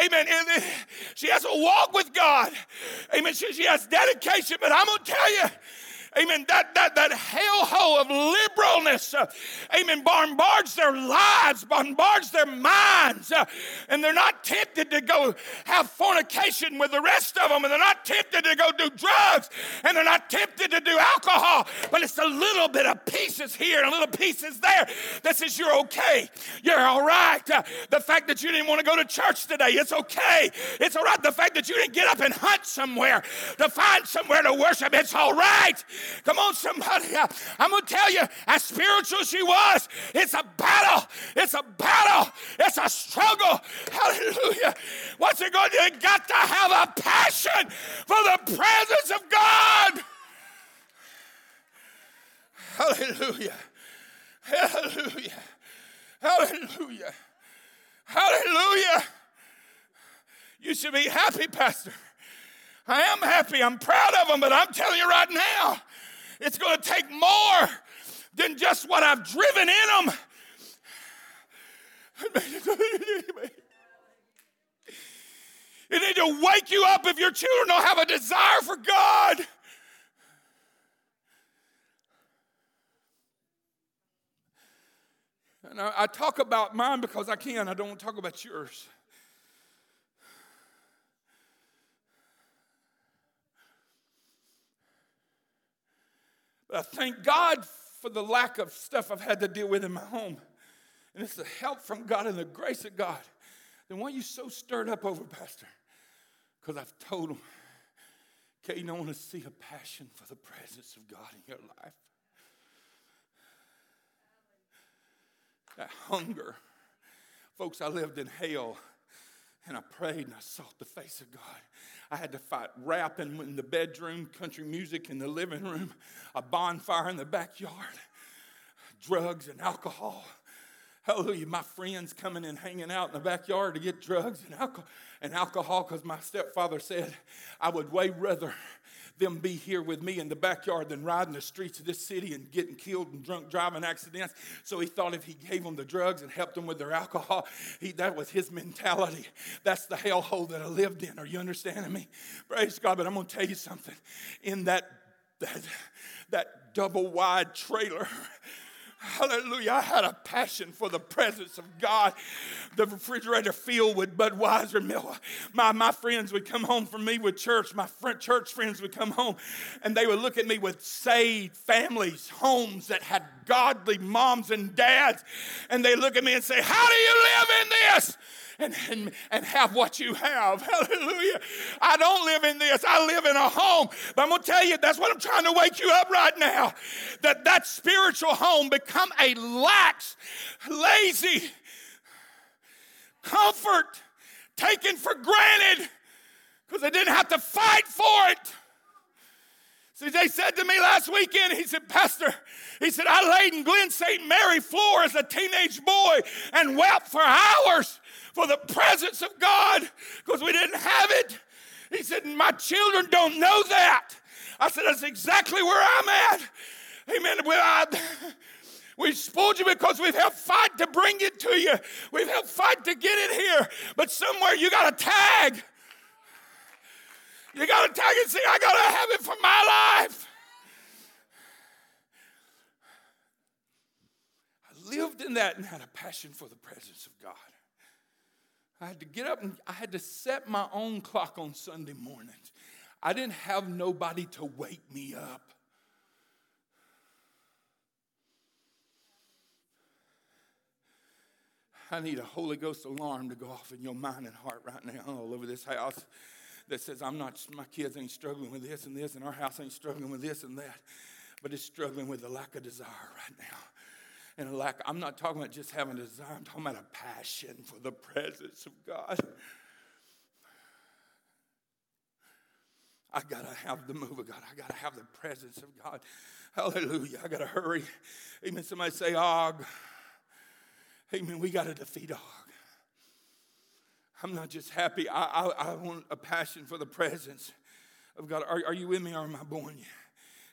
amen, and she has a walk with God. Amen. She, she has dedication, but I'm going to tell you, amen, that, that, that hellhole of liberalness, uh, amen, bombards their lives, bombards their minds, uh, and they're not tempted to go have fornication with the rest of them, and they're not tempted to go do drugs, and they're not tempted to do alcohol, but it's a little bit of pieces here and a little pieces there that says you're okay, you're all right. Uh, the fact that you didn't want to go to church today, it's okay. It's all right. The fact that you didn't get up and hunt somewhere to find somewhere to worship, it's all right. Come on, somebody. I'm going to tell you, as spiritual as she was, it's a battle. It's a battle. It's a struggle. Hallelujah. What's it going to do? You got to have a passion for the presence of God. Hallelujah. Hallelujah. Hallelujah. Hallelujah. You should be happy, Pastor. I am happy. I'm proud of them, but I'm telling you right now, it's going to take more than just what I've driven in them. It need to wake you up if your children don't have a desire for God. And I, I talk about mine because I can. I don't want to talk about yours. I thank God for the lack of stuff I've had to deal with in my home. And it's the help from God and the grace of God. Then why are you so stirred up over, Pastor? Because I've told him, you don't want to see a passion for the presence of God in your life. That hunger. Folks, I lived in hell and I prayed and I sought the face of God. I had to fight rap in, the bedroom, country music in the living room, a bonfire in the backyard, drugs and alcohol. Hallelujah. My friends coming and hanging out in the backyard to get drugs and alcohol and alcohol because my stepfather said I would way rather them be here with me in the backyard than riding the streets of this city and getting killed and drunk driving accidents. So he thought if he gave them the drugs and helped them with their alcohol, he, that was his mentality. That's the hellhole that I lived in. Are you understanding me? Praise God. But I'm going to tell you something. In that, that, that double wide trailer, Hallelujah. I had a passion for the presence of God. The refrigerator filled with Budweiser milk. My, my friends would come home from me with church. My church friends would come home and they would look at me with saved families, homes that had godly moms and dads. And they look at me and say, How do you live in this? And, and, and have what you have. Hallelujah. I don't live in this, I live in a home. But I'm going to tell you, that's what I'm trying to wake you up right now. That that spiritual home become a lax, lazy, comfort taken for granted because they didn't have to fight for it. They said to me last weekend, he said, Pastor, he said, I laid in Glen St. Mary floor as a teenage boy and wept for hours for the presence of God because we didn't have it. He said, My children don't know that. I said, That's exactly where I'm at. Amen. We, I, we spoiled you because we've helped fight to bring it to you. We've helped fight to get it here. But somewhere you got to tag. You got to tag and say, I got to have it for my life. I lived in that and had a passion for the presence of God. I had to get up and I had to set my own clock on Sunday mornings. I didn't have nobody to wake me up. I need a Holy Ghost alarm to go off in your mind and heart right now all over this house that says, I'm not, my kids ain't struggling with this and this, and our house ain't struggling with this and that, but it's struggling with the lack of desire right now. And a lack, I'm not talking about just having a desire, I'm talking about a passion for the presence of God. I got to have the move of God. I got to have the presence of God. Hallelujah. I got to hurry. Amen. Somebody say, Og. Amen. We got to defeat Og. I'm not just happy. I, I, I, want a passion for the presence of God. Are, are you with me or am I boring you?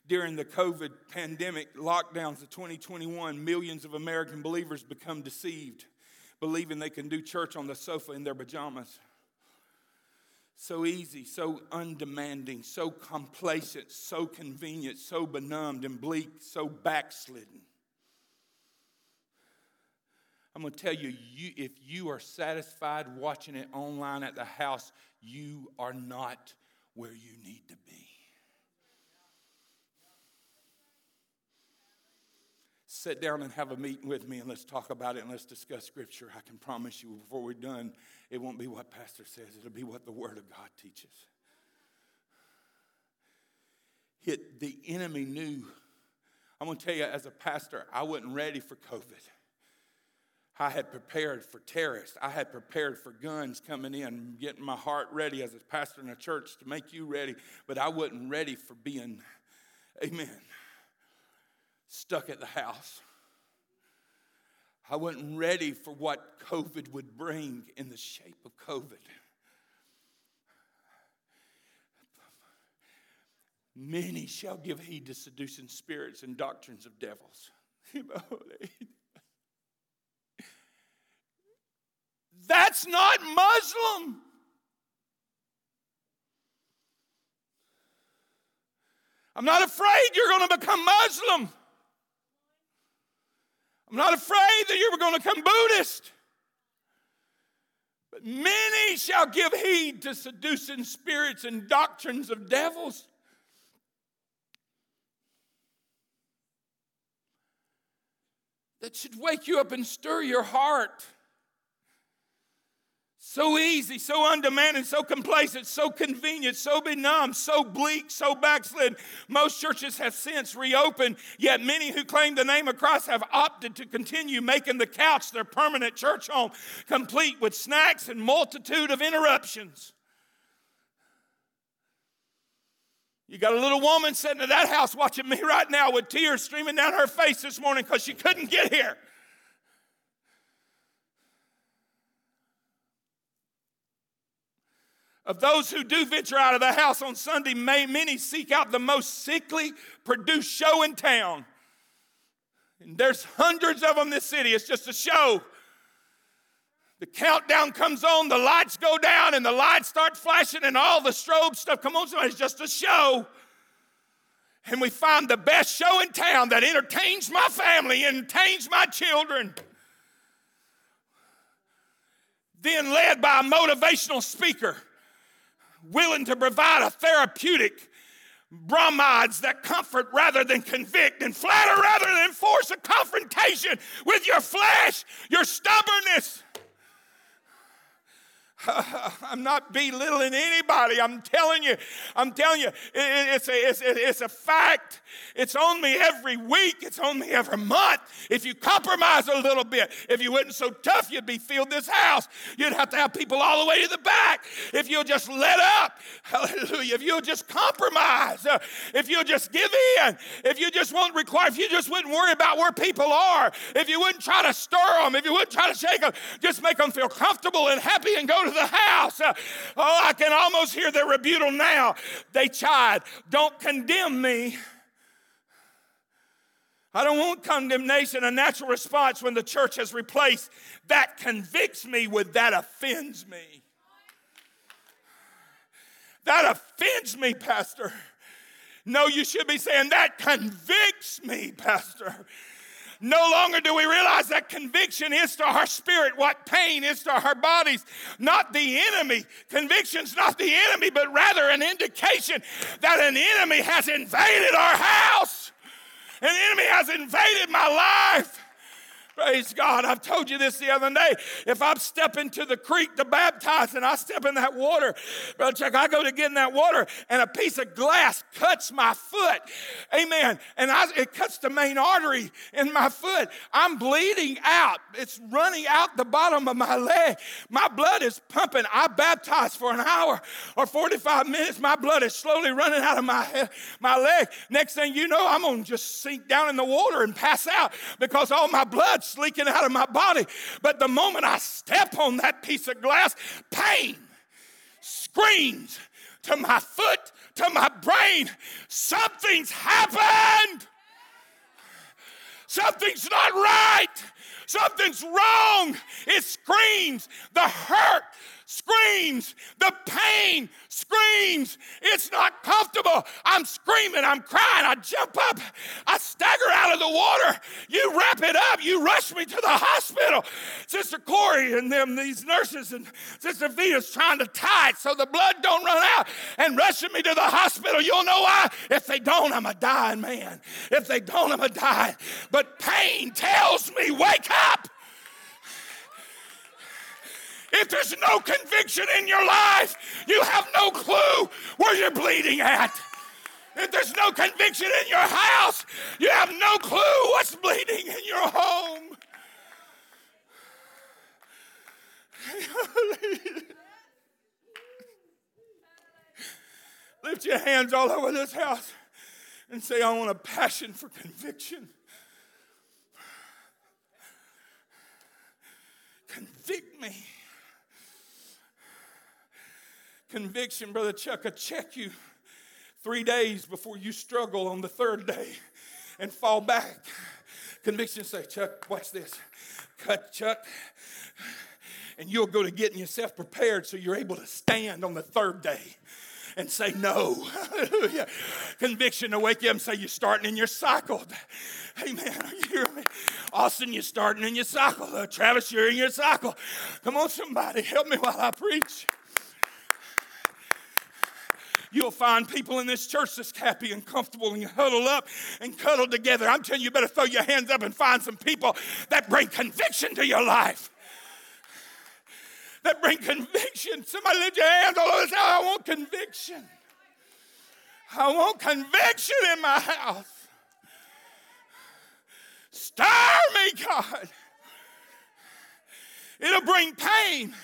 During the COVID pandemic lockdowns of 2021, millions of American believers become deceived, believing they can do church on the sofa in their pajamas. So easy, so undemanding, so complacent, so convenient, so benumbed and bleak, so backslidden. I'm going to tell you, you, if you are satisfied watching it online at the house, you are not where you need to be. Sit down and have a meeting with me and let's talk about it and let's discuss scripture. I can promise you before we're done, it won't be what Pastor says, it'll be what the Word of God teaches. Hit the enemy knew. I'm going to tell you, as a pastor, I wasn't ready for COVID. I had prepared for terrorists. I had prepared for guns coming in, getting my heart ready as a pastor in a church to make you ready, but I wasn't ready for being, amen, stuck at the house. I wasn't ready for what COVID would bring in the shape of COVID. Many shall give heed to seducing spirits and doctrines of devils. That's not Muslim. I'm not afraid you're going to become Muslim. I'm not afraid that you're going to become Buddhist. But many shall give heed to seducing spirits and doctrines of devils. That should wake you up and stir your heart. So easy, so undemanding, so complacent, so convenient, so benumbed, so bleak, so backslid. Most churches have since reopened, yet many who claim the name of Christ have opted to continue making the couch their permanent church home, complete with snacks and multitude of interruptions. You got a little woman sitting in that house watching me right now with tears streaming down her face this morning because she couldn't get here. Of those who do venture out of the house on Sunday, may many seek out the most sickly produced show in town. And there's hundreds of them in this city. It's just a show. The countdown comes on, the lights go down, and the lights start flashing, and all the strobe stuff come on. It's just a show. And we find the best show in town that entertains my family, entertains my children. Then led by a motivational speaker willing to provide a therapeutic bromides that comfort rather than convict and flatter rather than force a confrontation with your flesh, your stubbornness. I'm not belittling anybody. I'm telling you, I'm telling you, it's a, it's, it's a fact. It's on me every week. It's on me every month. If you compromise a little bit, if you wasn't so tough, you'd be filled this house. You'd have to have people all the way to the back. If you'll just let up, hallelujah. If you'll just compromise, uh, if you'll just give in, if you just won't require, if you just wouldn't worry about where people are, if you wouldn't try to stir them, if you wouldn't try to shake them, just make them feel comfortable and happy and go to the house. Uh, oh, I can almost hear their rebuttal now. They chide, Don't condemn me. I don't want condemnation, a natural response when the church has replaced that convicts me with that offends me. That offends me, Pastor. No, you should be saying that convicts me, Pastor. No longer do we realize that conviction is to our spirit what pain is to our bodies, not the enemy. Conviction's not the enemy, but rather an indication that an enemy has invaded our house. An enemy has invaded my life. Praise God. I've told you this the other day. If I'm stepping to the creek to baptize and I step in that water, Brother Chuck, I go to get in that water and a piece of glass cuts my foot. Amen. And I, it cuts the main artery in my foot. I'm bleeding out. It's running out the bottom of my leg. My blood is pumping. I baptized for an hour or 45 minutes. My blood is slowly running out of my, my leg. Next thing you know, I'm going to just sink down in the water and pass out because all my blood's leaking out of my body. But the moment I step on that piece of glass, pain screams to my foot, to my brain, something's happened. Something's not right. Something's wrong. It screams. The hurt screams. The pain screams. It's not comfortable. I'm screaming. I'm crying. I jump up. I stagger out of the water. You wrap it up. You rush me to the hospital. Sister Corey and them, these nurses, and Sister Vita's trying to tie it so the blood don't run out and rushing me to the hospital. You'll know why? If they don't, I'm a dying man. If they don't, I'm a dying. But pain tells me, wake up. If there's no conviction in your life, you have no clue where you're bleeding at. If there's no conviction in your house, you have no clue what's bleeding in your home. Lift your hands all over this house and say, I want a passion for conviction. Convict me. Conviction, Brother Chuck, I check you three days before you struggle on the third day and fall back. Conviction say, Chuck, watch this. Cut, Chuck. And you'll go to getting yourself prepared so you're able to stand on the third day and say no. Conviction to wake you up and say you're starting in your cycle. Amen. You hearing me? Austin, you're starting in your cycle. Uh, Travis, you're in your cycle. Come on, somebody, help me while I preach. You'll find people in this church that's happy and comfortable and you huddle up and cuddle together. I'm telling you, you better throw your hands up and find some people that bring conviction to your life. That bring conviction. Somebody lift your hands all over house. I want conviction. I want conviction in my house. Stir me, God. It'll bring pain.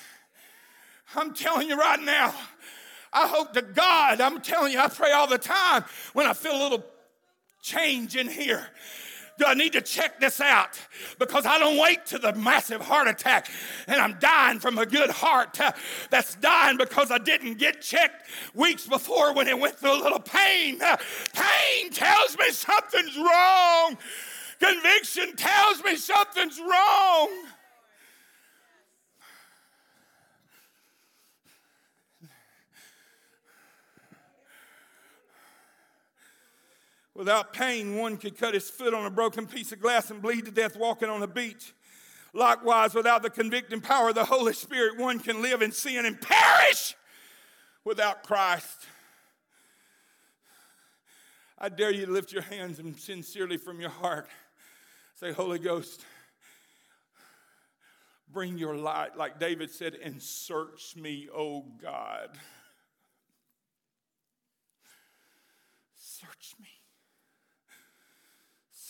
I'm telling you right now. I hope to God, I'm telling you, I pray all the time when I feel a little change in here. Do I need to check this out? Because I don't wait to the massive heart attack and I'm dying from a good heart that's dying because I didn't get checked weeks before when it went through a little pain. Pain tells me something's wrong. Conviction tells me something's wrong. Without pain, one could cut his foot on a broken piece of glass and bleed to death walking on the beach. Likewise, without the convicting power of the Holy Spirit, one can live in sin and perish without Christ. I dare you to lift your hands and sincerely from your heart say, Holy Ghost, bring your light, like David said, and search me, O God. Search.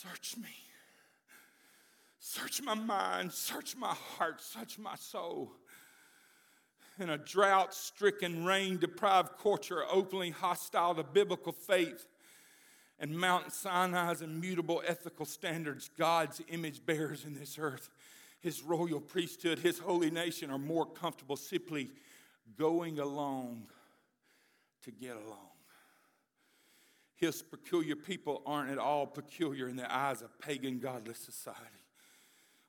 Search me. Search my mind, search my heart, search my soul. In a drought stricken, rain deprived culture, openly hostile to biblical faith and Mount Sinai's immutable ethical standards, God's image bearers in this earth, his royal priesthood, his holy nation are more comfortable simply going along to get along. His peculiar people aren't at all peculiar in the eyes of pagan, godless society.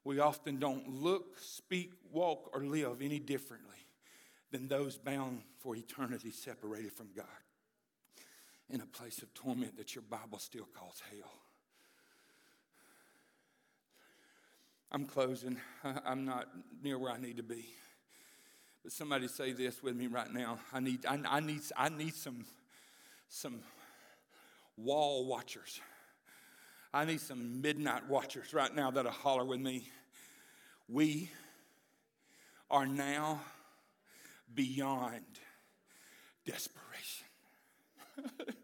We often don't look, speak, walk, or live any differently than those bound for eternity separated from God in a place of torment that your Bible still calls hell. I'm closing. I'm not near where I need to be. But somebody say this with me right now. I need, I, I need, I need some, some wall watchers. I need some midnight watchers right now that'll holler with me. We are now beyond desperation.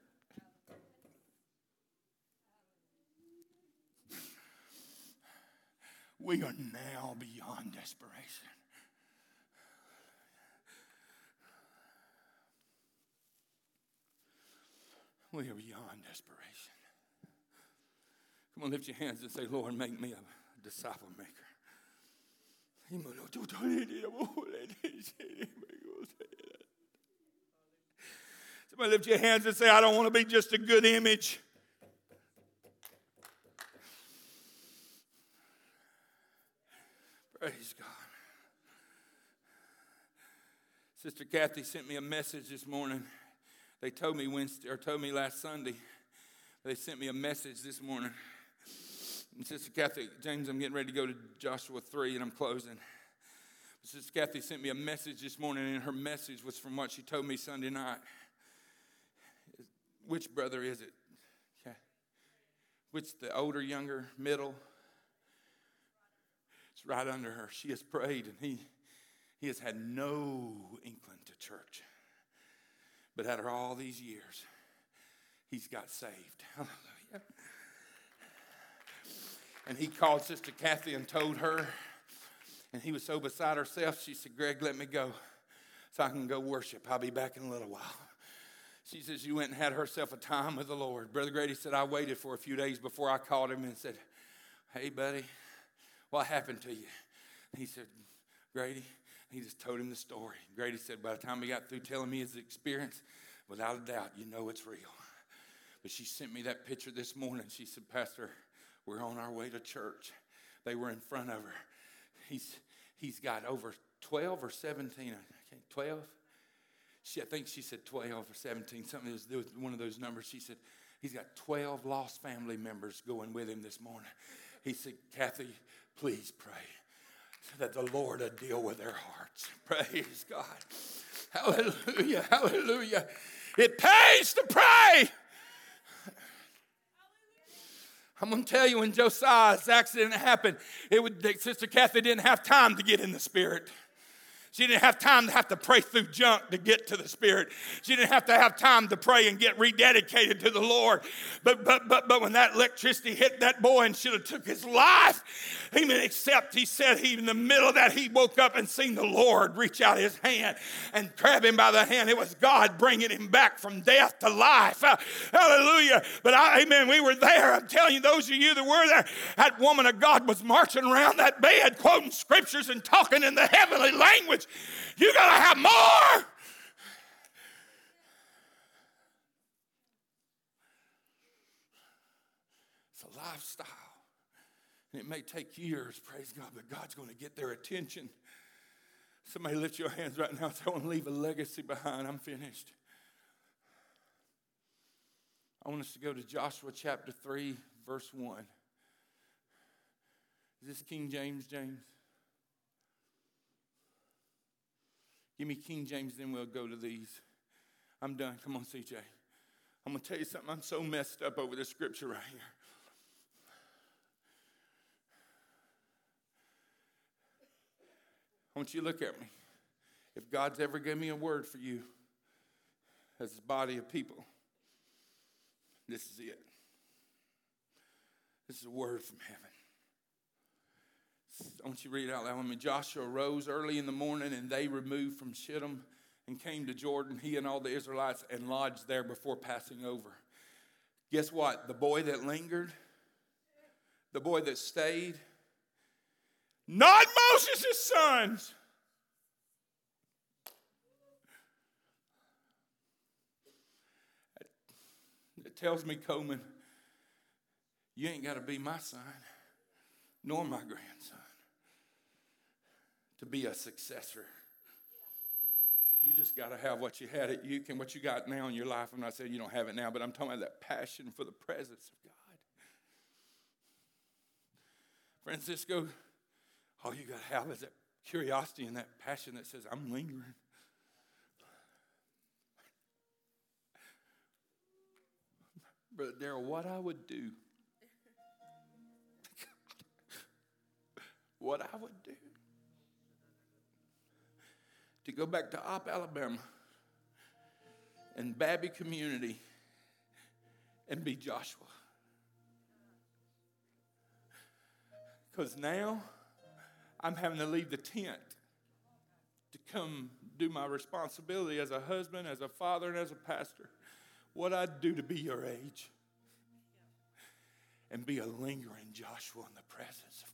we are now beyond desperation. We are beyond desperation. Come on, lift your hands and say, Lord, make me a disciple maker. Somebody lift your hands and say, I don't want to be just a good image. Praise God. Sister Kathy sent me a message this morning. They told me Wednesday or told me last Sunday. They sent me a message this morning. And Sister Kathy, James, I'm getting ready to go to Joshua 3 and I'm closing. Sister Kathy sent me a message this morning, and her message was from what she told me Sunday night. Which brother is it? Okay. Which the older, younger, middle? It's right under her. She has prayed, and he, he has had no inkling to church. But after all these years, he's got saved. Hallelujah. And he called Sister Kathy and told her, and he was so beside herself, she said, Greg, let me go so I can go worship. I'll be back in a little while. She says she went and had herself a time with the Lord. Brother Grady said, I waited for a few days before I called him and said, Hey, buddy, what happened to you? He said, Grady, he just told him the story. Grady said, by the time he got through telling me his experience, without a doubt, you know it's real. But she sent me that picture this morning. She said, Pastor, we're on our way to church. They were in front of her. He's, he's got over 12 or 17, 12? She, I think she said 12 or 17, something was one of those numbers. She said, he's got 12 lost family members going with him this morning. He said, Kathy, please pray that the Lord will deal with their hearts. Praise God. Hallelujah, hallelujah. It pays to pray. I'm going to tell you when Josiah's accident happened, it would, Sister Kathy didn't have time to get in the spirit. She didn't have time to have to pray through junk to get to the Spirit. She didn't have to have time to pray and get rededicated to the Lord. But but but but when that electricity hit that boy and should have took his life, even except he said he in the middle of that he woke up and seen the Lord reach out his hand and grab him by the hand. It was God bringing him back from death to life. Uh, hallelujah! But I, Amen. We were there. I'm telling you, those of you that were there, that woman of God was marching around that bed, quoting scriptures and talking in the heavenly language. You got to have more. It's a lifestyle. And it may take years, praise God, but God's going to get their attention. Somebody lift your hands right now. I want to leave a legacy behind. I'm finished. I want us to go to Joshua chapter 3, verse 1. Is this King James, James? Give me King James, then we'll go to these. I'm done. Come on, CJ. I'm going to tell you something. I'm so messed up over this scripture right here. I want you to look at me. If God's ever given me a word for you as a body of people, this is it. This is a word from heaven. I want you to read it out loud with me. Joshua rose early in the morning, and they removed from Shittim and came to Jordan, he and all the Israelites, and lodged there before passing over. Guess what? The boy that lingered, the boy that stayed, not Moses' sons. It tells me, Coleman, you ain't got to be my son, nor my grandson to be a successor. You just got to have what you had at you can, what you got now in your life. I'm not saying you don't have it now, but I'm talking about that passion for the presence of God. Francisco, all you got to have is that curiosity and that passion that says, I'm lingering. Brother Daryl, what I would do what I would do to go back to Opp, Alabama, and Babby community and be Joshua. Because now I'm having to leave the tent to come do my responsibility as a husband, as a father, and as a pastor. What I'd do to be your age and be a lingering Joshua in the presence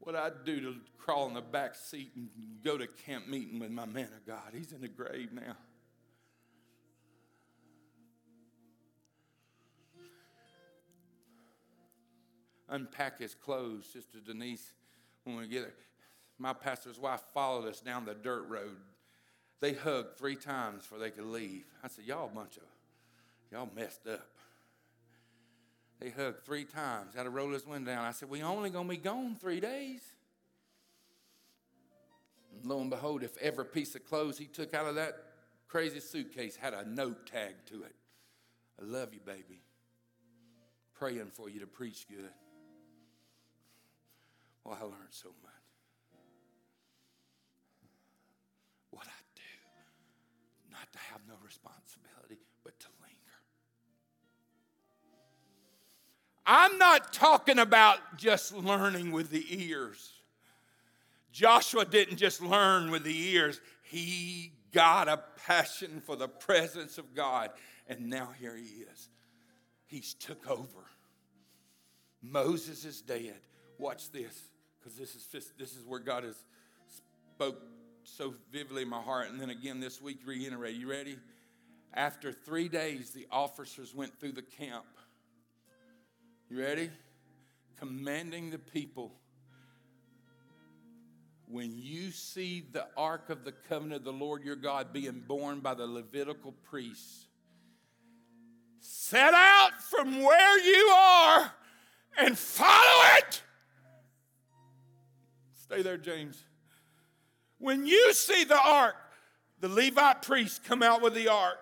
What I'd do to crawl in the back seat and go to camp meeting with my man of God. He's in the grave now. Unpack his clothes, Sister Denise, when we get there my pastor's wife followed us down the dirt road. They hugged three times before they could leave. I said, Y'all bunch of, y'all messed up. They hugged three times, had to roll his window down. I said, We only gonna be gone three days. And lo and behold, if every piece of clothes he took out of that crazy suitcase had a note tag to it. I love you, baby. Praying for you to preach good. Well, I learned so much. What I do, not to have no responsibility, but to I'm not talking about just learning with the ears. Joshua didn't just learn with the ears, he got a passion for the presence of God. And now here he is. He's took over. Moses is dead. Watch this, because this is this is where God has spoke so vividly in my heart. And then again this week, reiterate. You ready? After three days, the officers went through the camp. You ready? Commanding the people when you see the ark of the covenant of the Lord your God being borne by the Levitical priests, set out from where you are and follow it. Stay there, James. When you see the ark, the Levite priests come out with the ark.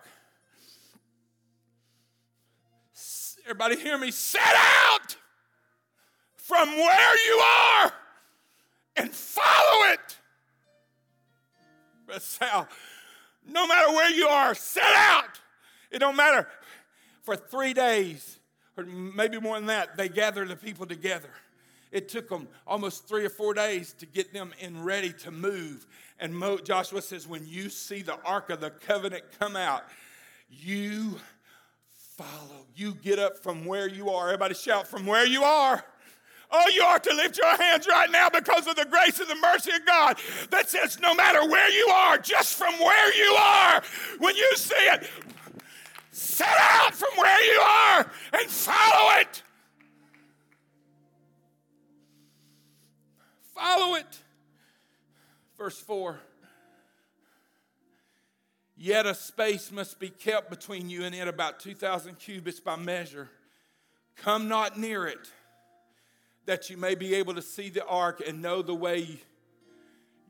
Everybody hear me? Set out from where you are and follow it. Sal, no matter where you are, set out. It don't matter. For three days, or maybe more than that, they gathered the people together. It took them almost three or four days to get them in ready to move. And Joshua says, when you see the Ark of the Covenant come out, you follow. You get up from where you are. Everybody shout from where you are. Oh, you ought to lift your hands right now because of the grace and the mercy of God that says, no matter where you are, just from where you are, when you see it, set out from where you are and follow it. Follow it. Verse 4 Yet a space must be kept between you and it, about 2,000 cubits by measure. Come not near it, that you may be able to see the ark and know the way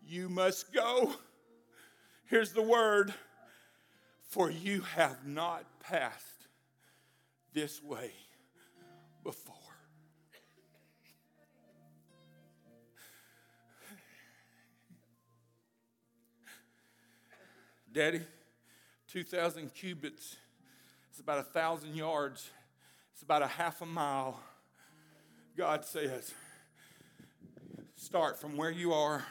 you must go. Here's the word for you have not passed this way before. Daddy, 2,000 cubits. It's about a thousand yards. It's about a half a mile. God says, start from where you are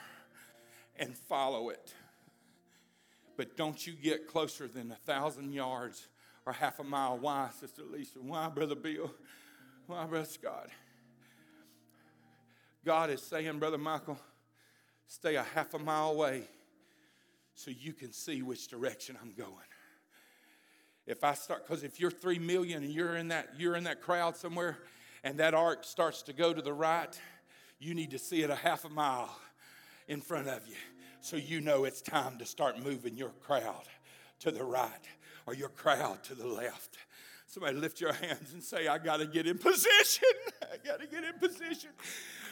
and follow it. But don't you get closer than a thousand yards or half a mile. Why, Sister Lisa? Why, Brother Bill? Why, Brother Scott? God is saying, Brother Michael, stay a half a mile away so you can see which direction I'm going. If I start, because if you're three million and you're in that you're in that crowd somewhere, and that ark starts to go to the right, you need to see it a half a mile in front of you, so you know it's time to start moving your crowd to the right or your crowd to the left. Somebody lift your hands and say, I got to get in position. I got to get in position.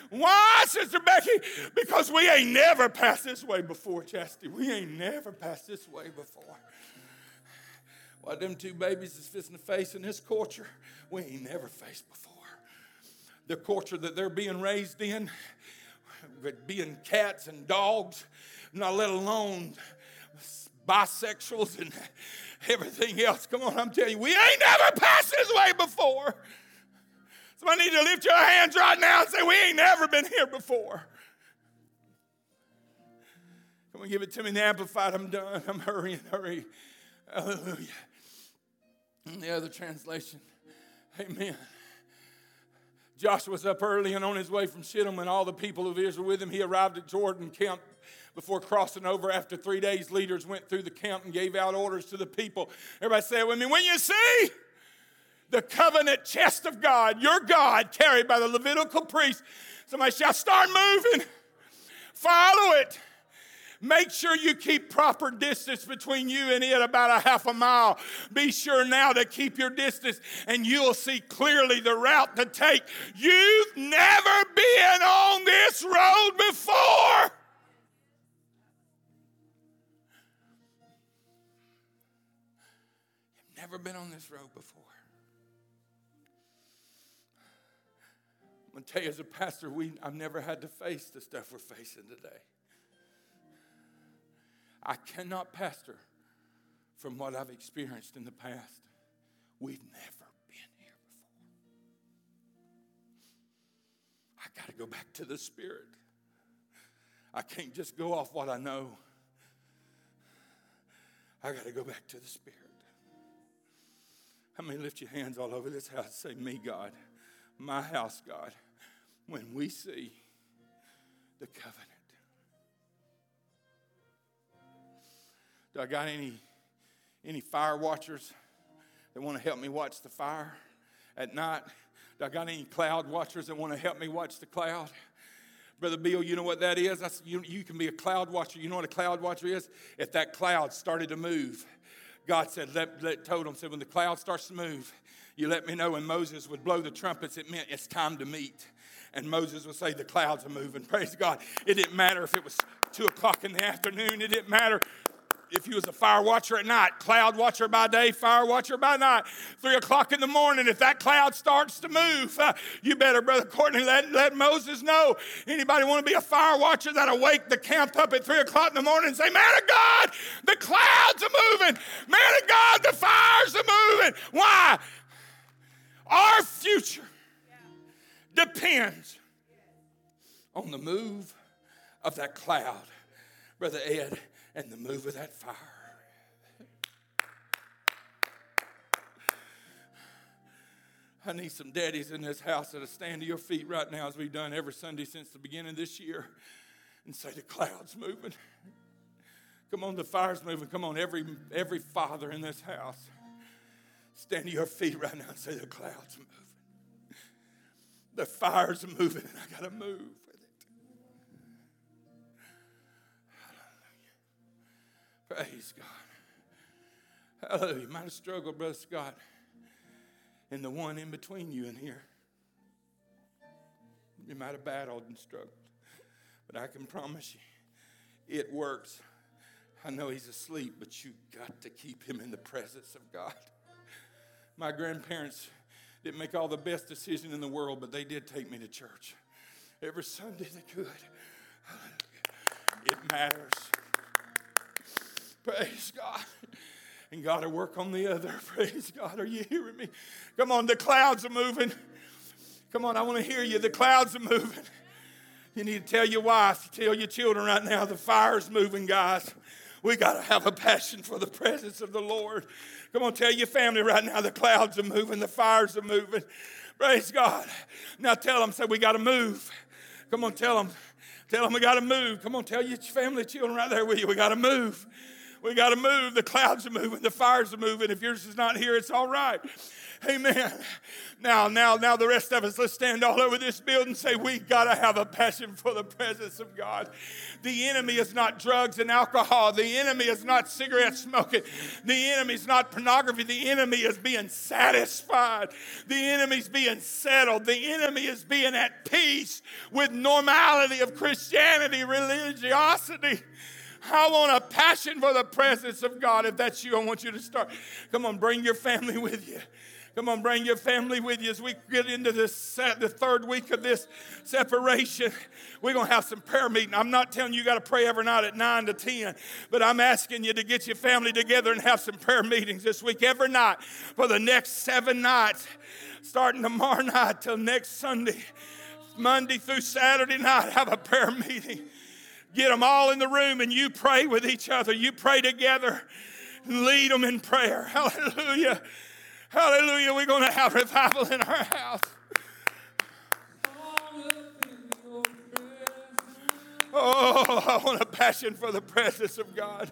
Why, Sister Becky? Because we ain't never passed this way before, Chastity. We ain't never passed this way before. Why, them two babies is fixing to face in this culture, we ain't never faced before. The culture that they're being raised in, being cats and dogs, not let alone bisexuals and everything else. Come on, I'm telling you, we ain't never passed this way before. Somebody need to lift your hands right now and say, We ain't never been here before. Come on, give it to me in Amplified. I'm done. I'm hurrying, hurry. Hallelujah. And the other translation, Amen. Joshua was up early and on his way from Shittim, and all the people of Israel with him. He arrived at Jordan camp before crossing over. After three days, leaders went through the camp and gave out orders to the people. Everybody say it with me. When you see the covenant chest of God, your God, carried by the Levitical priest, somebody shall start moving. Follow it. Make sure you keep proper distance between you and it, about a half a mile. Be sure now to keep your distance, and you'll see clearly the route to take. You've never been on this road before. Never been on this road before. I'm going to tell you, as a pastor, we, I've never had to face the stuff we're facing today. I cannot pastor from what I've experienced in the past. We've never been here before. I got to go back to the Spirit. I can't just go off what I know. I got to go back to the Spirit. How many lift your hands all over this house say, Me, God, my house, God, when we see the covenant? Do I got any, any fire watchers that want to help me watch the fire at night? Do I got any cloud watchers that want to help me watch the cloud? Brother Bill, you know what that is? That's, you, you can be a cloud watcher. You know what a cloud watcher is? If that cloud started to move, God said, let, let, told him, said, when the cloud starts to move, you let me know. When Moses would blow the trumpets, it meant it's time to meet. And Moses would say, the clouds are moving. Praise God. It didn't matter if it was two o'clock in the afternoon. It didn't matter if you was a fire watcher at night, cloud watcher by day, fire watcher by night, three o'clock in the morning, if that cloud starts to move, uh, you better, Brother Courtney, let, let Moses know. Anybody want to be a fire watcher that'll wake the camp up at three o'clock in the morning and say, Man of God, the clouds are moving. Man of God, the fires are moving. Why? Our future depends on the move of that cloud. Brother Ed, and the move of that fire. I need some daddies in this house that'll stand to your feet right now, as we've done every Sunday since the beginning of this year, and say, The cloud's moving. Come on, the fire's moving. Come on, every, every father in this house, stand to your feet right now and say, The cloud's moving. The fire's moving, and I got to move. Praise God. Hallelujah. You might have struggled, Brother Scott, and the one in between you and here. You might have battled and struggled. But I can promise you, it works. I know he's asleep, but you got to keep him in the presence of God. My grandparents didn't make all the best decision in the world, but they did take me to church every Sunday they could. It matters. Praise God. And God will work on the other. Praise God. Are you hearing me? Come on, the clouds are moving. Come on, I want to hear you. The clouds are moving. You need to tell your wife, tell your children right now, the fire's moving, guys. We got to have a passion for the presence of the Lord. Come on, tell your family right now, the clouds are moving, the fires are moving. Praise God. Now tell them, say, we got to move. Come on, tell them. Tell them we got to move. Come on, tell your family, children right there with you, we got to move. We got to move. The clouds are moving. The fires are moving. If yours is not here, it's all right. Amen. Now, now, now, the rest of us, let's stand all over this building and say, We got to have a passion for the presence of God. The enemy is not drugs and alcohol. The enemy is not cigarette smoking. The enemy is not pornography. The enemy is being satisfied. The enemy is being settled. The enemy is being at peace with normality of Christianity, religiosity. I want a passion for the presence of God. If that's you, I want you to start. Come on, bring your family with you. Come on, bring your family with you as we get into this the third week of this separation. We're gonna have some prayer meeting. I'm not telling you you got to pray every night at nine to ten, but I'm asking you to get your family together and have some prayer meetings this week every night for the next seven nights, starting tomorrow night till next Sunday, Monday through Saturday night. Have a prayer meeting. Get them all in the room and you pray with each other. You pray together lead them in prayer. Hallelujah. Hallelujah. We're going to have revival in our house. Oh, I want a passion for the presence of God.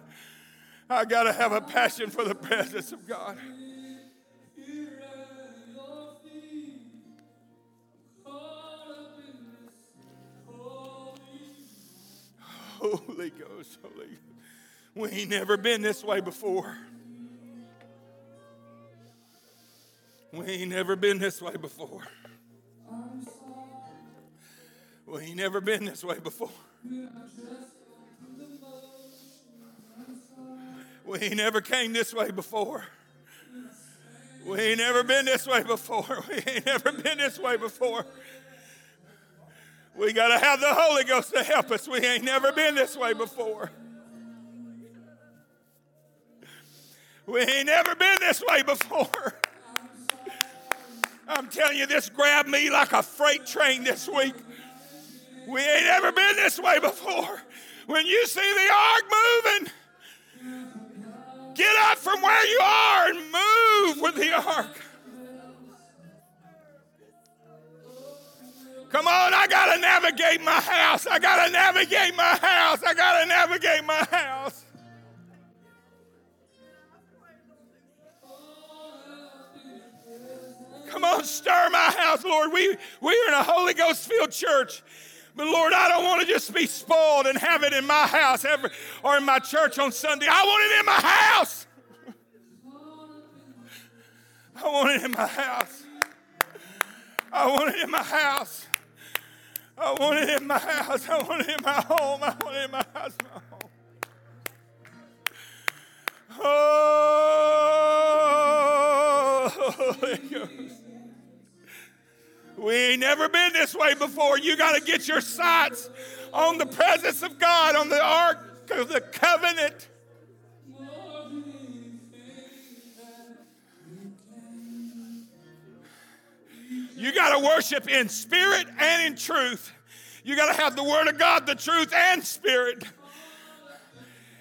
I got to have a passion for the presence of God. Holy Ghost, Holy Ghost. We ain't never been this way before. We ain't never been this way before. We ain't never been this way before. We ain't never came this way before. We ain't never been this way before. We ain't never been this way before. We got to have the Holy Ghost to help us. We ain't never been this way before. We ain't never been this way before. I'm telling you, this grabbed me like a freight train this week. We ain't ever been this way before. When you see the ark moving, get up from where you are and move with the ark. Come on, I got to navigate my house. I got to navigate my house. I got to navigate my house. Come on, stir my house, Lord. We, we are in a Holy Ghost filled church. But Lord, I don't want to just be spoiled and have it in my house every, or in my church on Sunday. I want it in my house. I want it in my house. I want it in my house. I want it in my house. I want it in my home. I want it in my house, my home. Oh, Holy Ghost. We ain't never been this way before. You got to get your sights on the presence of God, on the ark of the covenant. You got to worship in spirit and in truth. You got to have the Word of God, the truth, and spirit.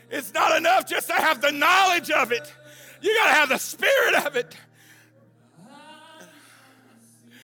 It's not enough just to have the knowledge of it, you got to have the spirit of it.